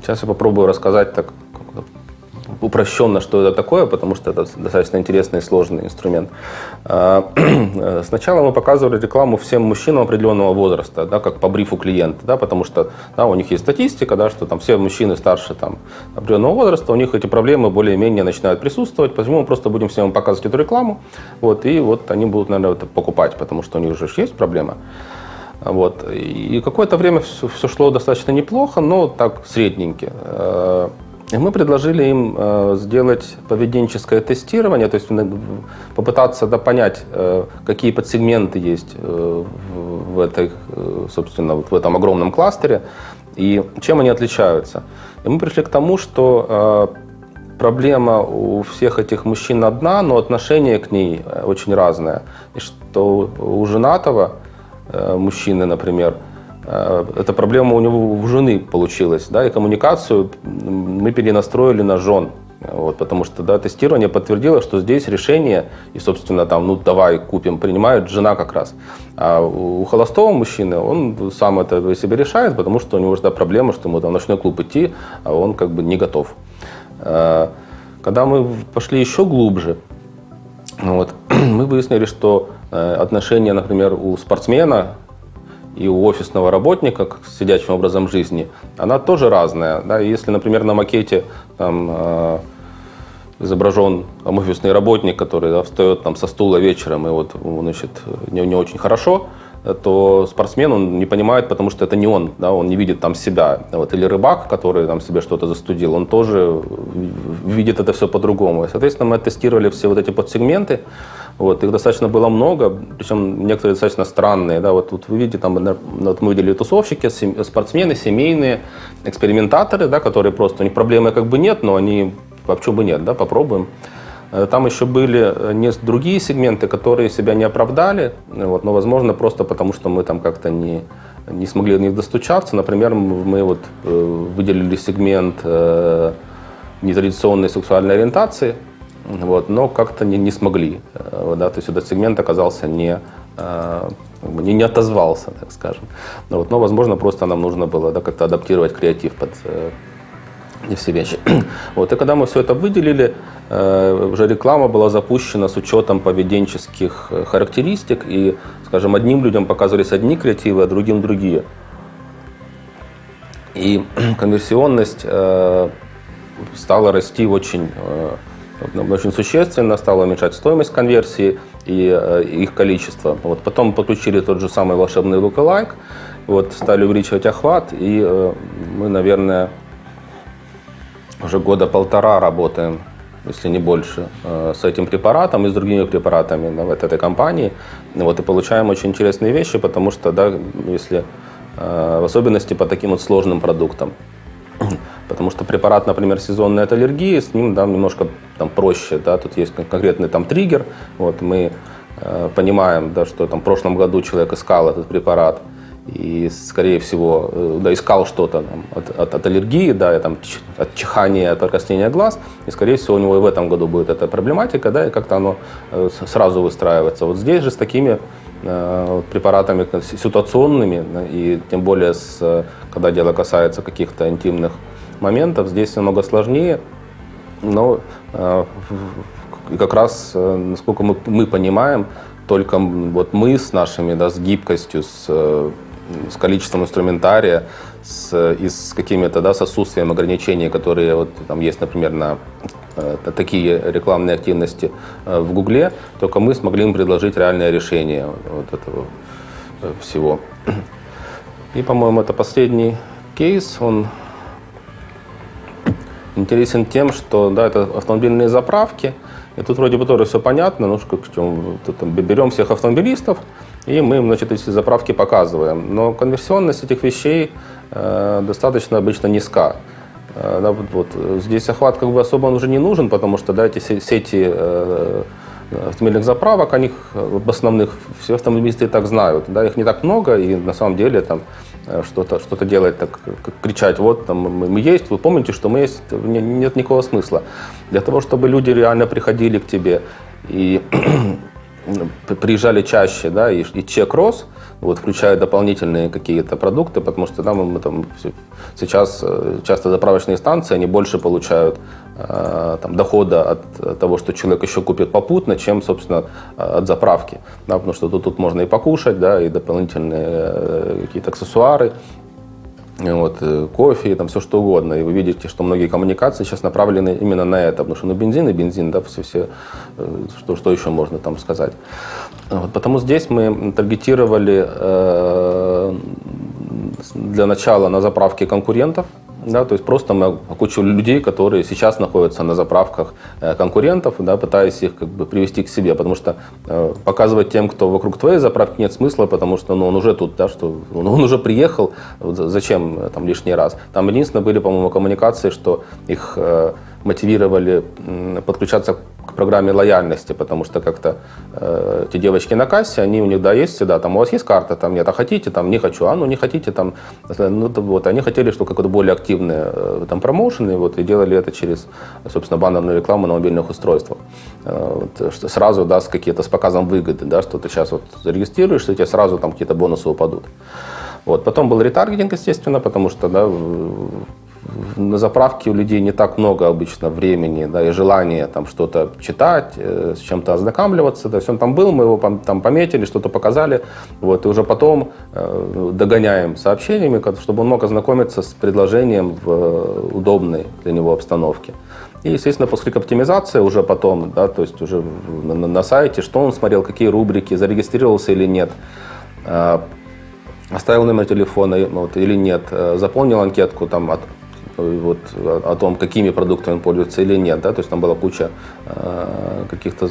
сейчас я попробую рассказать так упрощенно, что это такое, потому что это достаточно интересный и сложный инструмент. А, сначала мы показывали рекламу всем мужчинам определенного возраста, да, как по брифу клиента, да, потому что да, у них есть статистика, да, что там все мужчины старше там, определенного возраста, у них эти проблемы более-менее начинают присутствовать, поэтому мы просто будем всем показывать эту рекламу, вот, и вот они будут, наверное, это покупать, потому что у них уже есть проблема. Вот. И какое-то время все, все шло достаточно неплохо, но так средненько. Мы предложили им э, сделать поведенческое тестирование, то есть попытаться да, понять, э, какие подсегменты есть э, в, этой, собственно, вот в этом огромном кластере и чем они отличаются. И мы пришли к тому, что проблема у всех этих мужчин одна, но отношение к ней очень разное. И что у женатого мужчины, например, эта проблема у него у жены получилась, да, и коммуникацию мы перенастроили на жен. Вот, потому что да, тестирование подтвердило, что здесь решение, и, собственно, там, ну, давай купим, принимает жена как раз. А у холостого мужчины он сам это себе решает, потому что у него всегда проблема, что ему там в ночной клуб идти, а он как бы не готов. А, когда мы пошли еще глубже, вот, мы выяснили, что э, отношения, например, у спортсмена и у офисного работника с сидячим образом жизни, она тоже разная. Да? Если, например, на макете там, э, изображен там, офисный работник, который да, встает там, со стула вечером, и вот значит, не, не очень хорошо, то спортсмен он не понимает, потому что это не он, да, он не видит там себя. Вот, или рыбак, который там себе что-то застудил, он тоже видит это все по-другому. Соответственно, мы тестировали все вот эти подсегменты, вот, их достаточно было много, причем некоторые достаточно странные. Да, вот, вот вы видите, там, вот мы видели тусовщики, спортсмены, семейные, экспериментаторы, да, которые просто, у них проблемы как бы нет, но они, а почему бы нет, да, попробуем. Э, там еще были э, другие сегменты, которые себя не оправдали, вот, но, возможно, просто потому, что мы там как-то не, не смогли них достучаться. Например, мы вот э, выделили сегмент нетрадиционной сексуальной ориентации, вот, но как-то не, не смогли. Да, то есть этот сегмент оказался не, не, не отозвался, так скажем. Вот, но, возможно, просто нам нужно было да, как-то адаптировать креатив под, не все вещи. Вот, и когда мы все это выделили, э, уже реклама была запущена с учетом поведенческих э, характеристик, и, скажем, одним людям показывались одни креативы, а другим другие. И конверсионность э, стала расти очень, очень существенно, стала уменьшать стоимость конверсии и их количество. Вот потом подключили тот же самый волшебный lookalike, вот, стали увеличивать охват, и мы, наверное, уже года полтора работаем, если не больше, э, с этим препаратом и с другими препаратами да, вот этой компании. Вот, и получаем очень интересные вещи, потому что, да, если э, в особенности по таким вот сложным продуктам. Потому что препарат, например, сезонной от аллергии, с ним да, немножко там, проще. Да, тут есть конкретный там, триггер. Вот, мы э, понимаем, да, что там, в прошлом году человек искал этот препарат, и, скорее всего, э, да, искал что-то от, от, от аллергии, да, там, от чихания, от прокоснения глаз, и, скорее всего, у него и в этом году будет эта проблематика, да, и как-то оно э, сразу выстраивается. Вот здесь же с такими э, препаратами ситуационными, и тем более, с, когда дело касается каких-то интимных моментов, здесь намного сложнее, но как раз, насколько мы, мы понимаем, только вот мы с нашими, да, с гибкостью, с с количеством инструментария, с, и с какими-то да, с отсутствием ограничений, которые вот, там есть, например, на э, такие рекламные активности э, в Гугле, только мы смогли им предложить реальное решение вот этого э, всего. И, по-моему, это последний кейс. Он интересен тем, что да, это автомобильные заправки. И тут вроде бы тоже все понятно. Ну, как, тут, там, берем всех автомобилистов, и мы им значит, эти заправки показываем. Но конверсионность этих вещей э, достаточно обычно низка. Э, вот, вот, здесь охват как бы особо он уже не нужен, потому что да, эти сети э, автомобильных заправок, они в основных все автомобилисты и так знают. Да, их не так много, и на самом деле там э, что-то что делать, так, кричать, вот там мы есть, вы помните, что мы есть, нет никакого смысла. Для того, чтобы люди реально приходили к тебе и приезжали чаще, да, и, и чек рос, вот, включая дополнительные какие-то продукты, потому что там мы там сейчас э, часто заправочные станции, они больше получают э, там, дохода от того, что человек еще купит попутно, чем, собственно, от заправки. Да, потому что тут, тут можно и покушать, да, и дополнительные э, какие-то аксессуары, вот, э, кофе, там все что угодно. И вы видите, что многие коммуникации сейчас направлены именно на это, потому что ну, бензин и бензин, да, все, все э, что, что еще можно там сказать. Вот, потому здесь мы таргетировали э, для начала на заправке конкурентов, да, то есть просто мы кучу людей, которые сейчас находятся на заправках э, конкурентов, да, пытаясь их как бы привести к себе, потому что э, показывать тем, кто вокруг твоей заправки, нет смысла, потому что ну, он уже тут, да, что он, он уже приехал, зачем э, там лишний раз. Там единственное были, по-моему, коммуникации, что их мотивировали подключаться к программе лояльности, потому что как-то э, эти девочки на кассе, они у них, да, есть всегда, там, у вас есть карта, там, нет, а хотите, там, не хочу, а, ну, не хотите, там, ну, вот, они хотели, что какое-то более активные э, там промоушены, вот, и делали это через, собственно, баннерную рекламу на мобильных устройствах. Э, вот, что сразу даст какие-то с показом выгоды, да, что ты сейчас вот зарегистрируешься, и тебе сразу там какие-то бонусы упадут. Вот. Потом был ретаргетинг, естественно, потому что да, на заправке у людей не так много обычно времени да, и желания там что-то читать, э, с чем-то ознакомливаться. То есть он там был, мы его там пометили, что-то показали, вот, и уже потом э, догоняем сообщениями, чтобы он мог ознакомиться с предложением в э, удобной для него обстановке. И, естественно, после оптимизации уже потом, да, то есть уже на, на сайте, что он смотрел, какие рубрики, зарегистрировался или нет, э, оставил номер телефона вот, или нет, э, заполнил анкетку там, от, вот, о том, какими продуктами он пользуется или нет. Да? То есть там была куча э, каких-то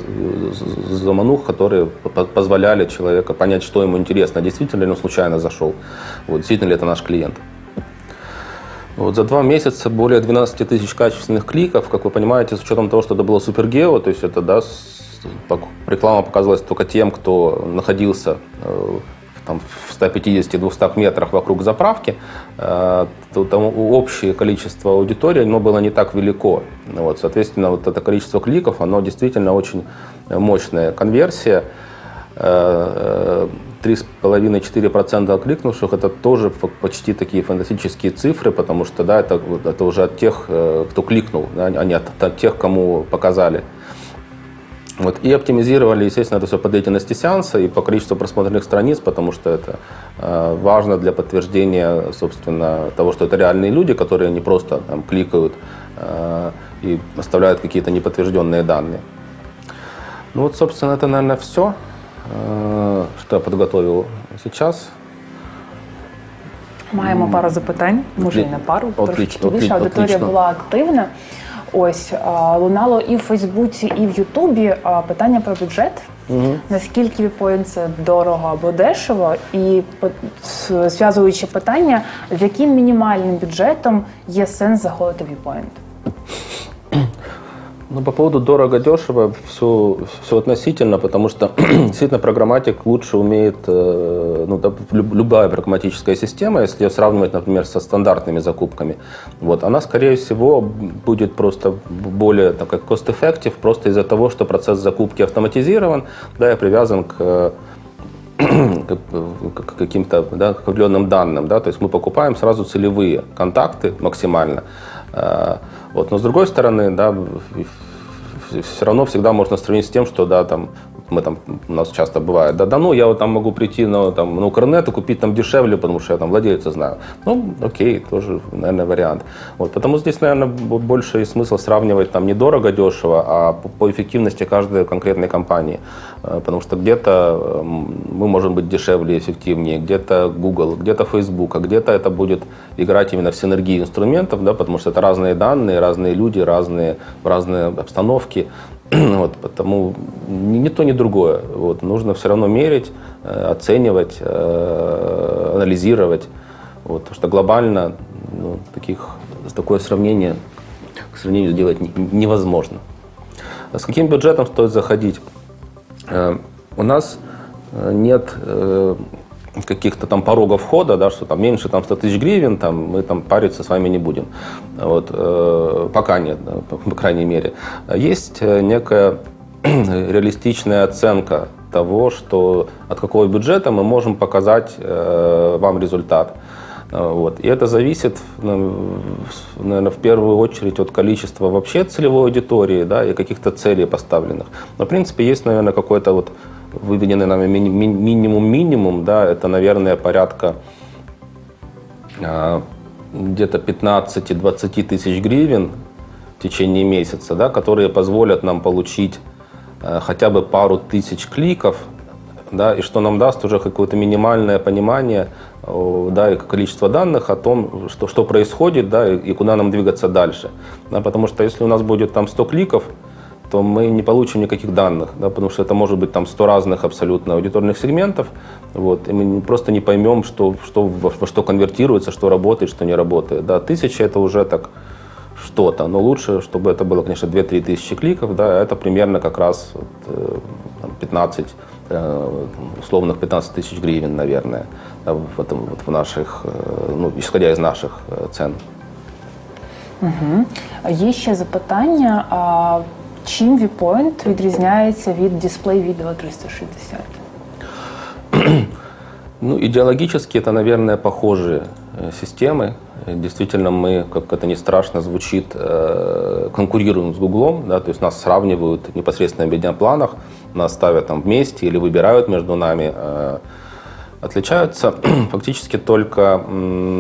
заманух, которые позволяли человеку понять, что ему интересно, действительно ли он случайно зашел, вот, действительно ли это наш клиент. Вот за два месяца более 12 тысяч качественных кликов, как вы понимаете, с учетом того, что это было супергео, то есть это да, реклама показалась только тем, кто находился э, там, в 150-200 метрах вокруг заправки, э, то там общее количество аудитории оно было не так велико. Вот, соответственно, вот это количество кликов, оно действительно очень мощная конверсия. 3,5-4% э, кликнувших это тоже почти такие фантастические цифры, потому что да, это, это уже от тех, э, кто кликнул, да, а не от, от тех, кому показали. Вот, и оптимизировали, естественно, это все по деятельности сеанса и по количеству просмотренных страниц, потому что это э, важно для подтверждения, собственно, того, что это реальные люди, которые не просто там, кликают э, и оставляют какие-то неподтвержденные данные. Ну вот, собственно, это, наверное, все, э, что я подготовил сейчас. Маємо пару запитань, може і не пару, трошки більше аудиторія була активна. Ось лунало і в Фейсбуці, і в Ютубі питання про бюджет. Угу. Наскільки Віпоін це дорого або дешево, і зв'язуючи питання, з яким мінімальним бюджетом є сенс заходити в Viewpoint? Ну, по поводу дорого-дешево все, все относительно, потому что действительно программатик лучше умеет, э, ну, любая прагматическая система, если ее сравнивать, например, со стандартными закупками, вот, она, скорее всего, будет просто более так, как cost-effective, просто из-за того, что процесс закупки автоматизирован, да, и привязан к к каким-то да, определенным данным. Да? То есть мы покупаем сразу целевые контакты максимально. Э, вот. Но с другой стороны, да, все равно всегда можно сравнить с тем, что да, там, мы там, у нас часто бывает, да, да ну, я вот там могу прийти на, там, на Укрнет и купить там дешевле, потому что я там владельца знаю. Ну, окей, тоже, наверное, вариант. Вот, потому здесь, наверное, больше смысл сравнивать там недорого, дешево, а по, по эффективности каждой конкретной компании. Э, потому что где-то эм, мы можем быть дешевле и эффективнее, где-то Google, где-то Facebook, а где-то это будет играть именно в синергии инструментов, да, потому что это разные данные, разные люди, разные, разные обстановки. Вот, потому ни, то, ни другое. Вот, нужно все равно мерить, э, оценивать, э, анализировать. Вот, потому что глобально ну, таких, такое сравнение, к сравнению сделать невозможно. С каким бюджетом стоит заходить? Э, у нас нет каких-то там порогов входа, да, что там меньше там 100 тысяч гривен, там, мы там париться с вами не будем. Вот, э, пока нет, по, по крайней мере. Есть э, некая реалистичная оценка того, что от какого бюджета мы можем показать э, вам результат. Вот. И это зависит, наверное, в первую очередь от количества вообще целевой аудитории да, и каких-то целей поставленных. Но, в принципе, есть, наверное, какой-то вот выведенный нами минимум-минимум, да, это, наверное, порядка э, где-то 15-20 тысяч гривен в течение месяца, да, которые позволят нам получить э, хотя бы пару тысяч кликов, да, и что нам даст уже какое-то минимальное понимание да, и количество данных о том, что, что происходит да, и, и куда нам двигаться дальше. Да, потому что если у нас будет там 100 кликов, то мы не получим никаких данных, да, потому что это может быть там 100 разных абсолютно аудиторных сегментов, вот, и мы просто не поймем, что, что, во, во что конвертируется, что работает, что не работает. Да. Тысяча это уже так что-то, но лучше, чтобы это было, конечно, 2-3 тысячи кликов, да, это примерно как раз вот, э, там, 15, э, условных 15 тысяч гривен, наверное, да, в, этом, вот в наших, э, ну, исходя из наших цен. Угу. Є ще запитання. А чим Viewpoint відрізняється від дисплей відео 360? Ну, идеологически это, наверное, похожие системы. Действительно, мы, как это не страшно звучит, конкурируем с Гуглом, да, то есть нас сравнивают непосредственно в медиапланах, нас ставят там вместе или выбирают между нами отличаются фактически только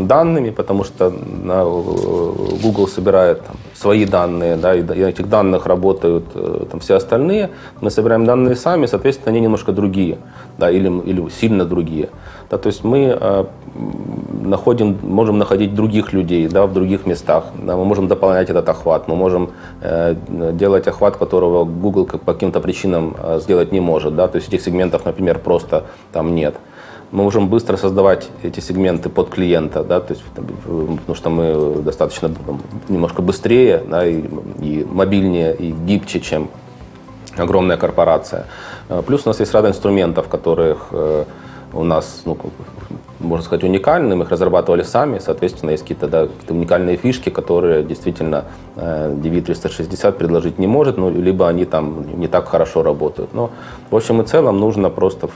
данными, потому что Google собирает там, свои данные, да, и на этих данных работают э, там, все остальные. Мы собираем данные сами, соответственно, они немножко другие, да, или, или сильно другие. Да, то есть мы э, находим, можем находить других людей да, в других местах, да, мы можем дополнять этот охват, мы можем э, делать охват, которого Google по каким-то причинам э, сделать не может. Да, то есть этих сегментов, например, просто там нет мы можем быстро создавать эти сегменты под клиента, да, то есть, потому что мы достаточно немножко быстрее да, и, и мобильнее, и гибче, чем огромная корпорация. Э, плюс у нас есть ряд инструментов, которых э, у нас, ну, можно сказать, уникальны, мы их разрабатывали сами, соответственно, есть какие-то да, какие уникальные фишки, которые действительно э, DV360 предложить не может, ну, либо они там не так хорошо работают. Но, в общем и целом, нужно просто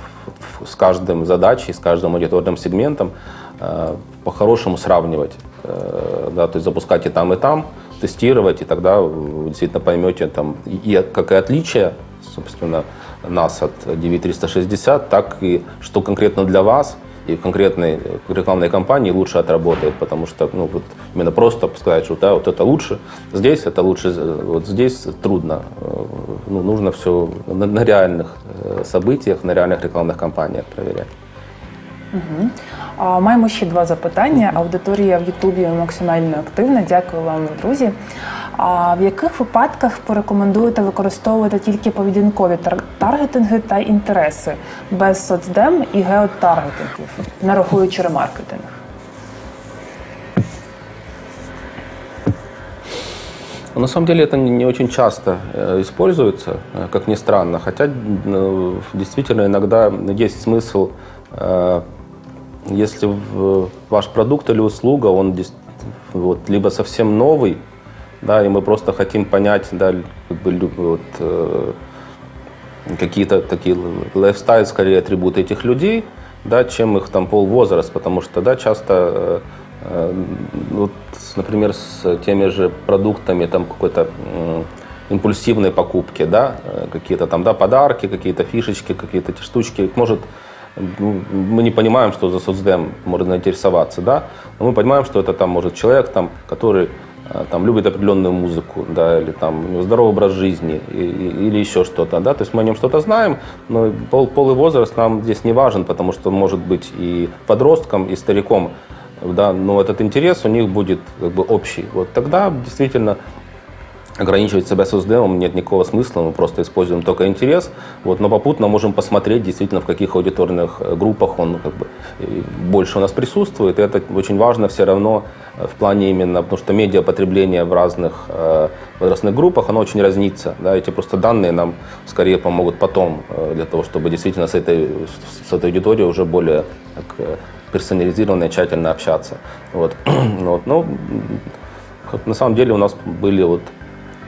с каждым задачей, с каждым аудиторным сегментом э, по-хорошему сравнивать, э, да, то есть запускать и там, и там, тестировать, и тогда вы действительно поймете, там, и, как и отличия, собственно, нас от DV360, так и что конкретно для вас и конкретной рекламной кампании лучше отработает, потому что ну, вот именно просто сказать, что да, вот это лучше, здесь это лучше, вот здесь трудно. Ну, нужно все на, на реальных э, событиях, на реальних рекламних кампаніях проверять. Угу. А, Маємо ще два запитання. Аудиторія в Ютубі максимально активна. Дякую вам, друзі. А в яких випадках порекомендуєте використовувати тільки поведінкові таргетинги та інтереси без соцдем і геотаргетингів, не рахуючи ремаркетинг? На самом деле это не очень часто э, используется, э, как ни странно, хотя ну, действительно иногда есть смысл, э, если ваш продукт или услуга, он вот, либо совсем новый, да, и мы просто хотим понять, да, как бы, вот, э, какие-то такие лайфстайл, скорее, атрибуты этих людей, да, чем их там полвозраст, потому что, да, часто, э, э вот, например, с теми же продуктами, там, какой-то э, импульсивной покупки, да, э, какие-то там, да, подарки, какие-то фишечки, какие-то эти штучки, может, ну, мы не понимаем, что за соцдем можно заинтересоваться, да, но мы понимаем, что это там может человек, там, который там, любит определенную музыку, да, или там у него здоровый образ жизни, и, или еще что-то, да, то есть мы о нем что-то знаем, но пол, пол и возраст нам здесь не важен, потому что он может быть и подростком, и стариком, да, но этот интерес у них будет как бы общий. Вот тогда действительно ограничивать себя соцдемом нет никакого смысла, мы просто используем только интерес, вот, но попутно можем посмотреть действительно, в каких аудиторных э, группах он как бы, больше у нас присутствует, и это очень важно все равно э, в плане именно, потому что медиапотребление в разных э, возрастных группах, оно очень разнится, да, эти просто данные нам скорее помогут потом э, для того, чтобы действительно с этой, с этой аудиторией уже более так, э, персонализированно и тщательно общаться, вот, вот, ну, на самом деле у нас были вот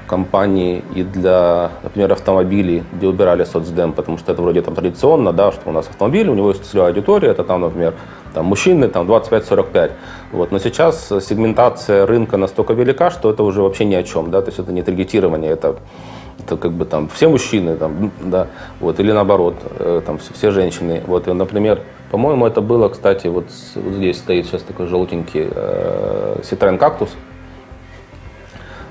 компании и для, например, автомобилей, где убирали соцдем, потому что это вроде там традиционно, да, что у нас автомобиль, у него есть целевая аудитория, это там, например, там мужчины, там 25-45. Вот. Но сейчас сегментация рынка настолько велика, что это уже вообще ни о чем, да, то есть это не таргетирование, это это как бы там все мужчины, там, да, вот, или наоборот, э, там все женщины. Вот, и, например, по-моему, это было, кстати, вот, вот здесь стоит сейчас такой желтенький э, Citroen Cactus,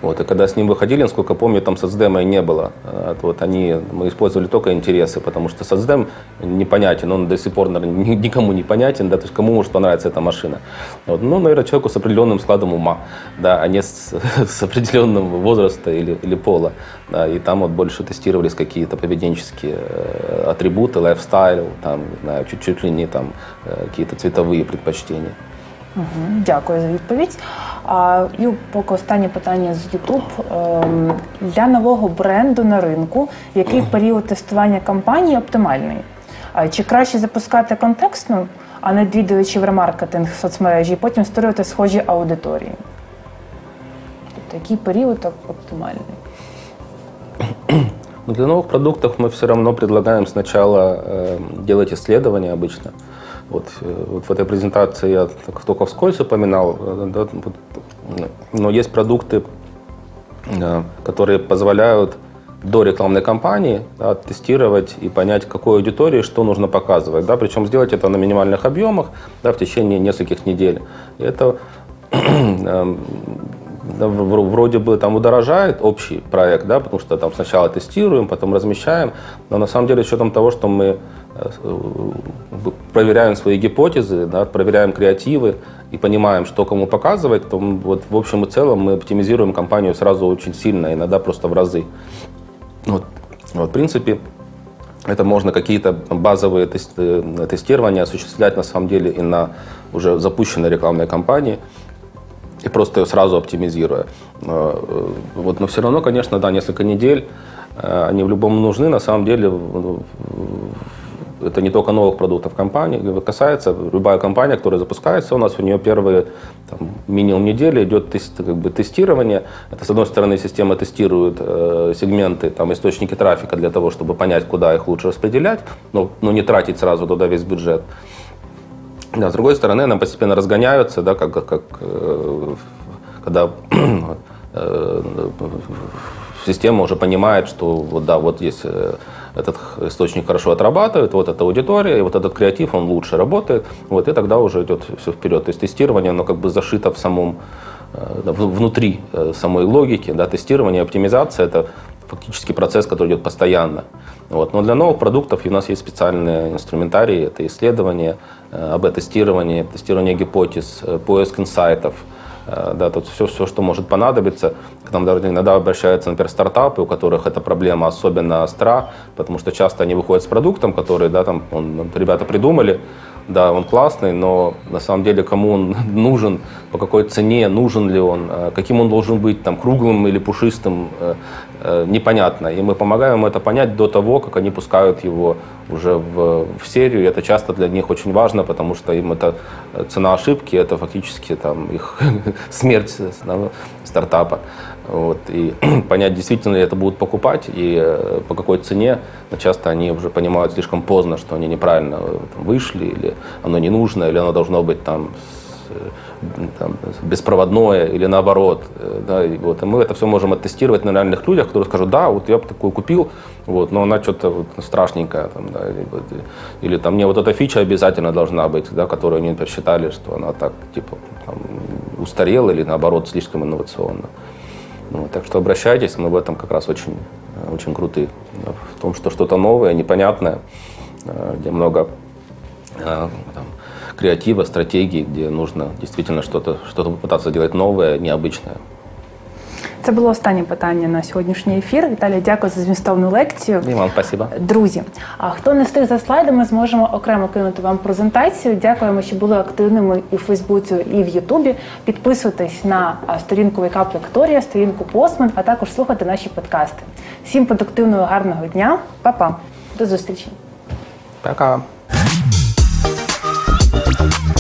вот, и когда с ним выходили, насколько помню, там соцдема не было. Вот, они, мы использовали только интересы, потому что соцдем непонятен, он до сих пор наверное, никому не понятен, да, то есть кому может понравиться эта машина. Вот, ну, наверное, человеку с определенным складом ума, да, а не с, с определенным возраста или, или пола. Да, и там вот больше тестировались какие-то поведенческие э, атрибуты, лайфстайл, там, не знаю, чуть-чуть ли не там э, какие-то цветовые предпочтения. Угу, Дякую за відповідь. А, і поки останнє питання з YouTube. Ем, Для нового бренду на ринку, який період тестування кампанії оптимальний? А Чи краще запускати контекстну, а не відвідувачі в ремаркетинг в соцмережі, і потім створювати схожі аудиторії? Тобто який період оптимальний? Ну, Для новых продуктов мы все равно предлагаем сначала э, делать исследования обычно. Вот, э, вот в этой презентации я только вскользь упоминал, э, да, но есть продукты, э, которые позволяют до рекламной кампании да, тестировать и понять, какой аудитории что нужно показывать. Да, причем сделать это на минимальных объемах да, в течение нескольких недель. И это вроде бы там удорожает общий проект, да, потому что там сначала тестируем, потом размещаем, но на самом деле с учетом того, что мы э, э, проверяем свои гипотезы, да, проверяем креативы и понимаем, что кому показывать, то вот в общем и целом мы оптимизируем компанию сразу очень сильно, иногда просто в разы. Вот, вот, в принципе, это можно какие-то базовые тес- э, тестирования осуществлять на самом деле и на уже запущенной рекламной кампании и просто ее сразу оптимизируя. Э, э, Вот, но все равно, конечно, да, несколько недель э, они в любом нужны. На самом деле это не только новых продуктов компании, касается любая компания, которая запускается, у нас у нее первые там, минимум недели идет тест- как бы, тестирование. Это, с одной стороны, система тестирует э, сегменты, там, источники трафика для того, чтобы понять, куда их лучше распределять, но, но не тратить сразу туда весь бюджет. Да, с другой стороны, они постепенно разгоняются, да, как, как, э, когда э, система уже понимает, что вот, да, вот есть э, этот источник хорошо отрабатывает, вот эта аудитория, и вот этот креатив, он лучше работает, вот, и тогда уже идет все вперед. То есть тестирование, оно как бы зашито в самом, э, внутри э, самой логики, да, тестирование, оптимизация – это фактически процесс, который идет постоянно. Вот. Но для новых продуктов у нас есть специальные инструментарии, это исследование, э, АБ-тестирование, тестирование гипотез, э, поиск инсайтов, Э, Да, тут все, все, что может понадобиться. К нам даже иногда обращаются, например, стартапы, у которых эта проблема особенно остра, потому что часто они выходят с продуктом, который, да, там, он, ребята придумали, да, он классный, но на самом деле кому он нужен, по какой цене, нужен ли он, э, каким он должен быть, там, круглым или пушистым, э, э, непонятно. И мы помогаем им это понять до того, как они пускают его уже в, в серию. И это часто для них очень важно, потому что им это э, цена ошибки, это фактически там, их смерть стартапа. Вот. И понять, действительно ли это будут покупать и э, по какой цене, но часто они уже понимают слишком поздно, что они неправильно э, там, вышли, или оно не нужно, или оно должно быть там, э, там, беспроводное, или наоборот. э, Да, и, вот, и мы это все можем оттестировать на реальных людях, которые скажут, да, вот я бы такую купил, вот, но она что-то вот страшненькая, там, да, или, или там мне вот эта фича обязательно должна быть, да, которую они например, считали, что она так, типа, там, устарела или наоборот слишком инновационна. Ну, так что обращайтесь, мы в этом как раз очень, э, очень круты. В том, что что-то новое, непонятное, э, где много там, креатива, стратегий, где нужно действительно что-то что попытаться делать новое, необычное. Це було останнє питання на сьогоднішній ефір. Віталій, дякую за змістовну лекцію. И вам спасибо. Друзі, а хто не встиг за слайдами, зможемо окремо кинути вам презентацію. Дякуємо, що були активними і в Фейсбуці, і в Ютубі. Підписуйтесь на сторінку Wake Up сторінку Postman, а також слухайте наші подкасти. Всім продуктивного гарного дня, Па-па. До зустрічі. Пока. Thank you.